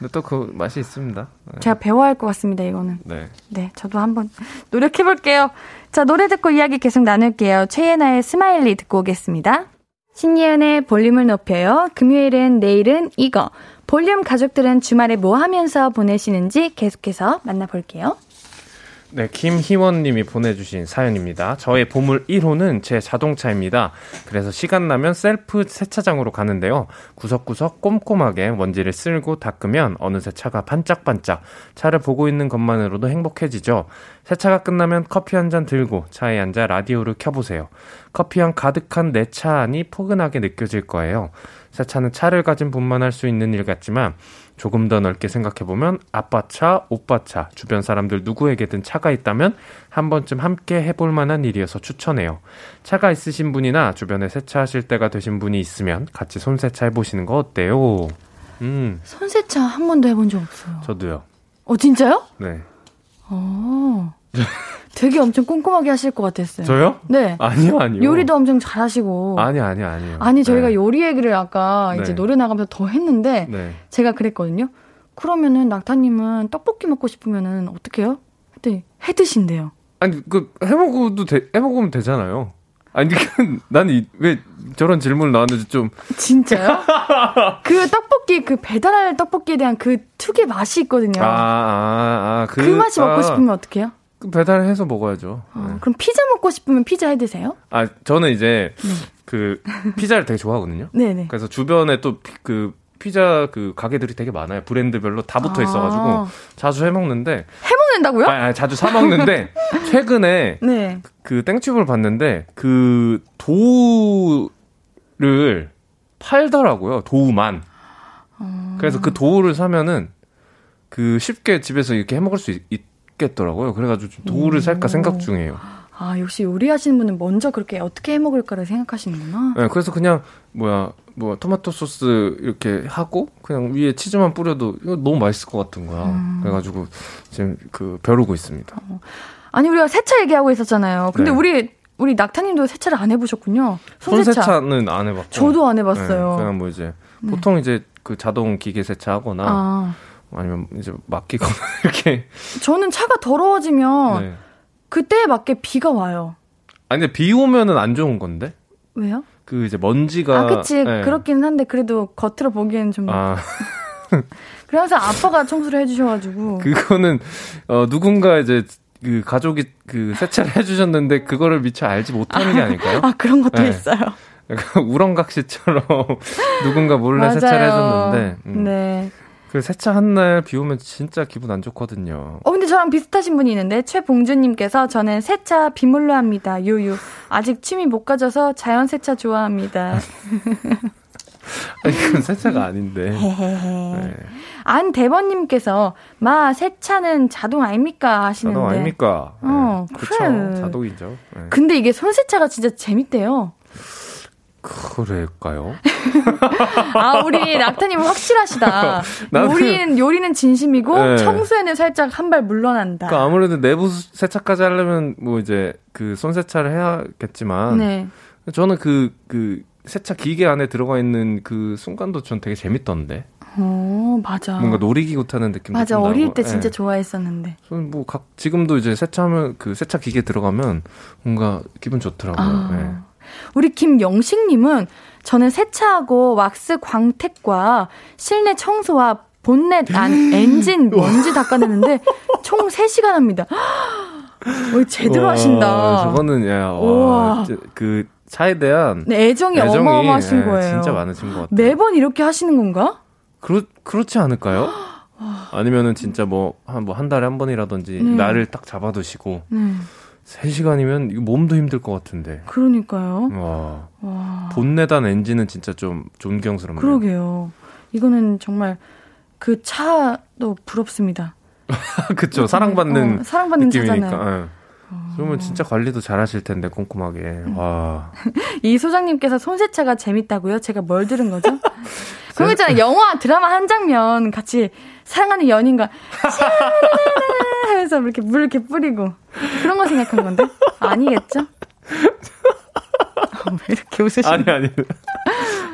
근데 또 그 맛이 있습니다. 네. 제가 배워야 할 것 같습니다, 이거는. 네. 네, 저도 한번 노력해 볼게요. 자, 노래 듣고 이야기 계속 나눌게요. 최예나의 SMILEY 듣고 오겠습니다. 신예은의 볼륨을 높여요. 금요일은 내일은 이거. 볼륨 가족들은 주말에 뭐 하면서 보내시는지 계속해서 만나볼게요. 네, 김희원 님이 보내주신 사연입니다. 저의 보물 1호는 제 자동차입니다. 그래서 시간 나면 셀프 세차장으로 가는데요. 구석구석 꼼꼼하게 먼지를 쓸고 닦으면 어느새 차가 반짝반짝 차를 보고 있는 것만으로도 행복해지죠. 세차가 끝나면 커피 한 잔 들고 차에 앉아 라디오를 켜보세요. 커피향 가득한 내 차 안이 포근하게 느껴질 거예요. 세차는 차를 가진 분만 할 수 있는 일 같지만 조금 더 넓게 생각해보면 아빠 차, 오빠 차, 주변 사람들 누구에게든 차가 있다면 한 번쯤 함께 해볼 만한 일이어서 추천해요. 차가 있으신 분이나 주변에 세차하실 때가 되신 분이 있으면 같이 손세차 해보시는 거 어때요? 음. 손세차 한 번도 해본 적 없어요. 저도요. 어, 진짜요? 네. 어. 되게 엄청 꼼꼼하게 하실 것 같았어요. 저요? 네. 아니요, 아니요. 요리도 엄청 잘하시고. 아니요, 아니요, 아니요. 아니, 저희가 네. 요리 얘기를 아까 네. 이제 노래 나가면서 더 했는데, 네. 제가 그랬거든요. 그러면은 낙타님은 떡볶이 먹고 싶으면은 어떻게 해요? 그때 해 드신대요. 아니, 그, 해 먹어도 돼, 해 먹으면 되잖아요. 아니, 나는 왜 저런 질문을 나왔는지 좀. 진짜요? 그 떡볶이, 그 배달할 떡볶이에 대한 그 특유의 맛이 있거든요. 아, 아, 아. 그, 그 맛이 먹고 아. 싶으면 어떻게 해요? 그 배달해서 먹어야죠. 어, 네. 그럼 피자 먹고 싶으면 피자 해 드세요? 아, 저는 이제 네. 그 피자를 되게 좋아하거든요. 네네. 그래서 주변에 또 그 피자 그 가게들이 되게 많아요. 브랜드별로 다 붙어 있어가지고 아. 자주 해 먹는데 해 먹는다고요? 아, 아 자주 사 먹는데 최근에 네. 그 땡튜브를 봤는데 그 도우를 팔더라고요. 도우만. 어... 그래서 그 도우를 사면은 그 쉽게 집에서 이렇게 해 먹을 수 있, 있겠더라고요. 그래가지고 좀 도우를 살까 생각 중이에요. 아, 역시 요리하시는 분은 먼저 그렇게 어떻게 해 먹을까를 생각하시는구나. 네, 그래서 그냥, 뭐야, 뭐, 토마토 소스 이렇게 하고, 그냥 위에 치즈만 뿌려도 이거 너무 맛있을 것 같은 거야. 음. 그래가지고, 지금 그, 벼르고 있습니다. 어. 아니, 우리가 세차 얘기하고 있었잖아요. 근데 네. 우리, 우리 낙타님도 세차를 안 해보셨군요. 손세차. 손세차는 안 해봤고. 저도 안 해봤어요. 네, 그냥 뭐 이제, 네. 보통 이제 그 자동 기계 세차하거나, 아. 아니면 이제 맡기거나 이렇게. 저는 차가 더러워지면 네. 그때에 맞게 비가 와요. 아니 근데 비 오면은 안 좋은 건데? 왜요? 그 이제 먼지가 아 그치 네. 그렇긴 한데 그래도 겉으로 보기에는 좀. 아. 그래서 아빠가 청소를 해주셔가지고. 그거는 어 누군가 이제 그 가족이 그 세차를 해주셨는데 그거를 미처 알지 못하는 게 아닐까요? 아 그런 것도 네. 있어요. 우렁각시처럼 누군가 몰래. 세차를 해줬는데. 음. 네. 그 세차 한 날 비 오면 진짜 기분 안 좋거든요. 어, 근데 저랑 비슷하신 분이 있는데, 최봉주님께서 저는 세차 비물로 합니다. 유유. 아직 취미 못 가져서 자연 세차 좋아합니다. 아니, 그건 세차가 아닌데. 네. 안 대번님께서, 마, 세차는 자동 아닙니까? 하시는데. 자동 아닙니까? 어, 네. 그래. 자동이죠. 네. 근데 이게 손 세차가 진짜 재밌대요. 그럴까요? 아, 우리 낙타님은 확실하시다. 요리는, 요리는 진심이고, 네. 청소에는 살짝 한 발 물러난다. 그러니까 아무래도 내부 세차까지 하려면, 뭐 이제, 그 손세차를 해야겠지만, 네. 저는 그, 그, 세차 기계 안에 들어가 있는 그 순간도 전 되게 재밌던데. 어, 맞아. 뭔가 놀이기구 타는 느낌. 맞아. 어릴 때 진짜 네. 좋아했었는데. 저는 뭐 각, 지금도 이제 세차하면 그 세차 기계 들어가면 뭔가 기분 좋더라고요. 아. 네. 우리 김영식님은 저는 세차하고 왁스 광택과 실내 청소와 본넷 안 엔진 먼지 닦아내는데 총 3시간 합니다. 오, 제대로 와, 하신다. 저거는 야, 와, 그 차에 대한 네, 애정이, 애정이, 어마어마하신 예, 거예요. 진짜 많으신 것 같아요. 매번 이렇게 하시는 건가? 그렇 그렇지 않을까요? 아니면은 진짜 뭐 한뭐한 달에 한 번이라든지 네. 날을 딱 잡아두시고 네. 3시간이면 몸도 힘들 것 같은데. 그러니까요. 와. 와. 본내단 엔진은 진짜 좀 존경스럽네요. 그러게요. 이거는 정말 그 차도 부럽습니다. 그쵸. 사랑받는, 어, 사랑받는 느낌이니까. 차잖아요. 네. 그러면 진짜 관리도 잘 하실 텐데, 꼼꼼하게. 음. 와. 이 소장님께서 손세차가 재밌다고요? 제가 뭘 들은 거죠? 그거 있잖아요. 영화, 드라마 한 장면 같이 사랑하는 연인과 하면서 이렇게 물 이렇게 뿌리고. 그런 거 생각한 건데? 아니겠죠? 왜 이렇게 웃으시는 아니, 아니.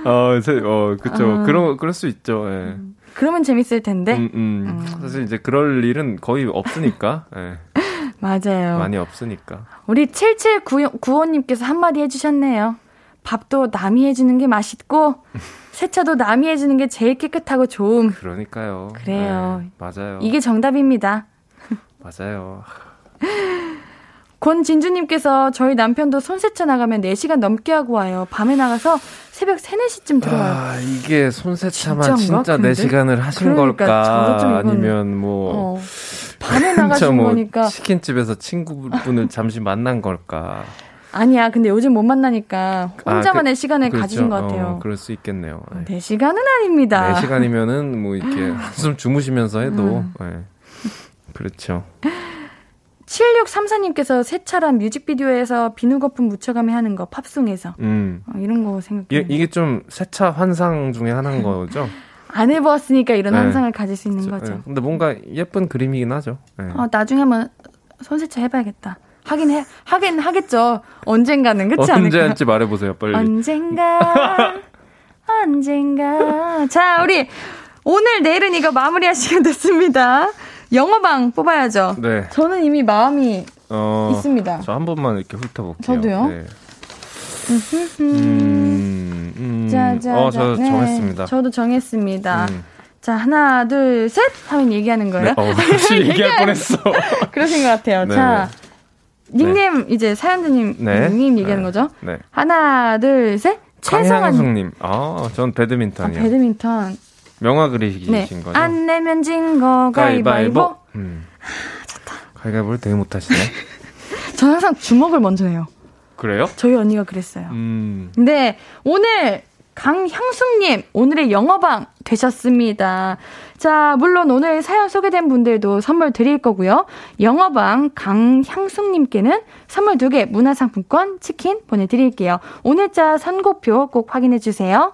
어, 어, 그쵸. 아. 그런, 그럴 수 있죠. 예. 음. 그러면 재밌을 텐데. 음, 음. 음. 사실 이제 그럴 일은 거의 없으니까. 예. 맞아요. 많이 없으니까. 우리 7795님께서 한마디 해주셨네요. 밥도 남이 해주는 게 맛있고, 세차도 남이 해주는 게 제일 깨끗하고 좋음. 그러니까요. 그래요. 네, 맞아요. 이게 정답입니다. 맞아요. 권진주님께서 저희 남편도 손세차 나가면 4시간 넘게 하고 와요. 밤에 나가서 새벽 3, 4시쯤 들어와요. 아, 이게 손세차만 진짜 근데? 4시간을 하신 그러니까, 걸까? 아니면 뭐. 어. 밤에 나가신 뭐 거니까. 치킨집에서 친구분을 잠시 만난 걸까? 아니야. 근데 요즘 못 만나니까 혼자만의 아, 그, 시간을 그렇죠. 가지신 것 같아요. 어, 그럴 수 있겠네요. 네. 4시간은 아닙니다. 4시간이면은 뭐 이렇게 한숨 주무시면서 해도. 음. 네. 그렇죠. 7634님께서 세차란 뮤직비디오에서 비누 거품 묻혀가며 하는 거 팝송에서 음. 어, 이런 거 생각해요. 이게 좀 세차 환상 중에 하나인 거죠? 안 해보았으니까 이런 네. 환상을 가질 수 있는 저, 거죠. 네. 근데 뭔가 예쁜 그림이긴 하죠. 네. 어, 나중에 한번 손세차 해봐야겠다. 하긴 해, 하긴 하겠죠. 언젠가는 그렇지 않을까? 언제 할지 말해보세요, 빨리. 언젠가, 언젠가. 자, 우리 오늘 내일은 이거 마무리할 시간 됐습니다. 영어방 뽑아야죠. 네. 저는 이미 마음이 어, 있습니다. 저 한 번만 이렇게 훑어볼게요. 저도요. 네. 음, 음, 자, 자, 어, 저 네. 정했습니다. 저도 정했습니다. 음. 자, 하나, 둘, 셋 하면 얘기하는 거예요. 네, 어, 얘기할 뻔했어. 그러신 것 같아요. 네. 자, 닉네임 네. 이제 사연자님 네. 닉네임 얘기하는 네. 거죠. 네. 하나, 둘, 셋. 최성환님. 아, 전 배드민턴이요. 아, 배드민턴. 명화 그리신 네. 거죠? 안 내면 진 거 가위바위보. 음. 아, 좋다. 가위바위보를 되게 못하시네. 저는 항상 주먹을 먼저 해요. 그래요? 저희 언니가 그랬어요. 음. 근데 오늘 강향숙님, 오늘의 영어방 되셨습니다. 자, 물론 오늘 사연 소개된 분들도 선물 드릴 거고요. 영어방 강향숙님께는 선물 두 개, 문화상품권, 치킨 보내드릴게요. 오늘 자 선고표 꼭 확인해주세요.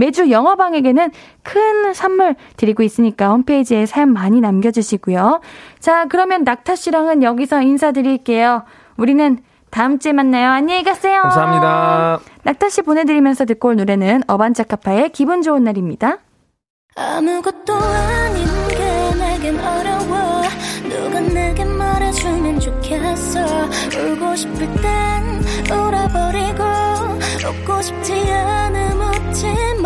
매주 영어방에게는 큰 선물 드리고 있으니까 홈페이지에 사연 많이 남겨주시고요. 자, 그러면 낙타 씨랑은 여기서 인사드릴게요. 우리는 다음 주에 만나요. 안녕히 가세요. 감사합니다. 낙타 씨 보내드리면서 듣고 올 노래는 어반자카파의 기분 좋은 날입니다. 아무것도 아닌 게 내겐 어려워 누가 내게 말해주면 좋겠어 울고 싶을 땐 울어버리고 웃고 싶지 웃지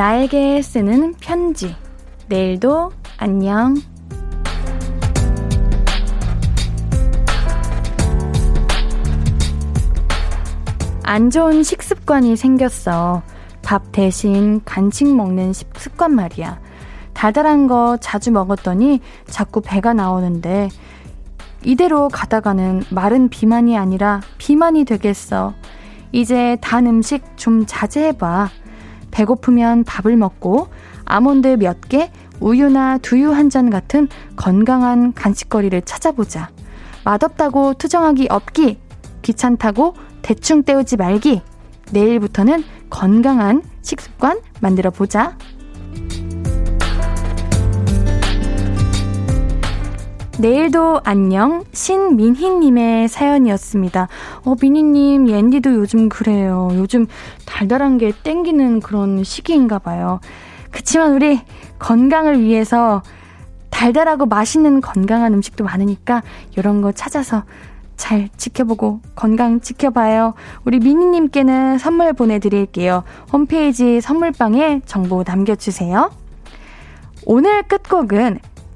나에게 쓰는 편지. 내일도 안녕. 안 좋은 식습관이 생겼어. 밥 대신 간식 먹는 습관 말이야. 달달한 거 자주 먹었더니 자꾸 배가 나오는데 이대로 가다가는 마른 비만이 아니라 비만이 되겠어. 이제 단 음식 좀 자제해봐. 배고프면 밥을 먹고 아몬드 몇 개, 우유나 두유 한 잔 같은 건강한 간식거리를 찾아보자. 맛없다고 투정하기 없기. 귀찮다고 대충 때우지 말기. 내일부터는 건강한 식습관 만들어 보자. 내일도 안녕 신민희님의 사연이었습니다. 어 민희님 옌디도 요즘 그래요. 요즘 달달한 게 땡기는 그런 시기인가 봐요. 그치만 우리 건강을 위해서 달달하고 맛있는 건강한 음식도 많으니까 이런 거 찾아서 잘 지켜보고 건강 지켜봐요. 우리 미니님께는 선물 보내드릴게요. 홈페이지 선물방에 정보 남겨주세요. 오늘 끝곡은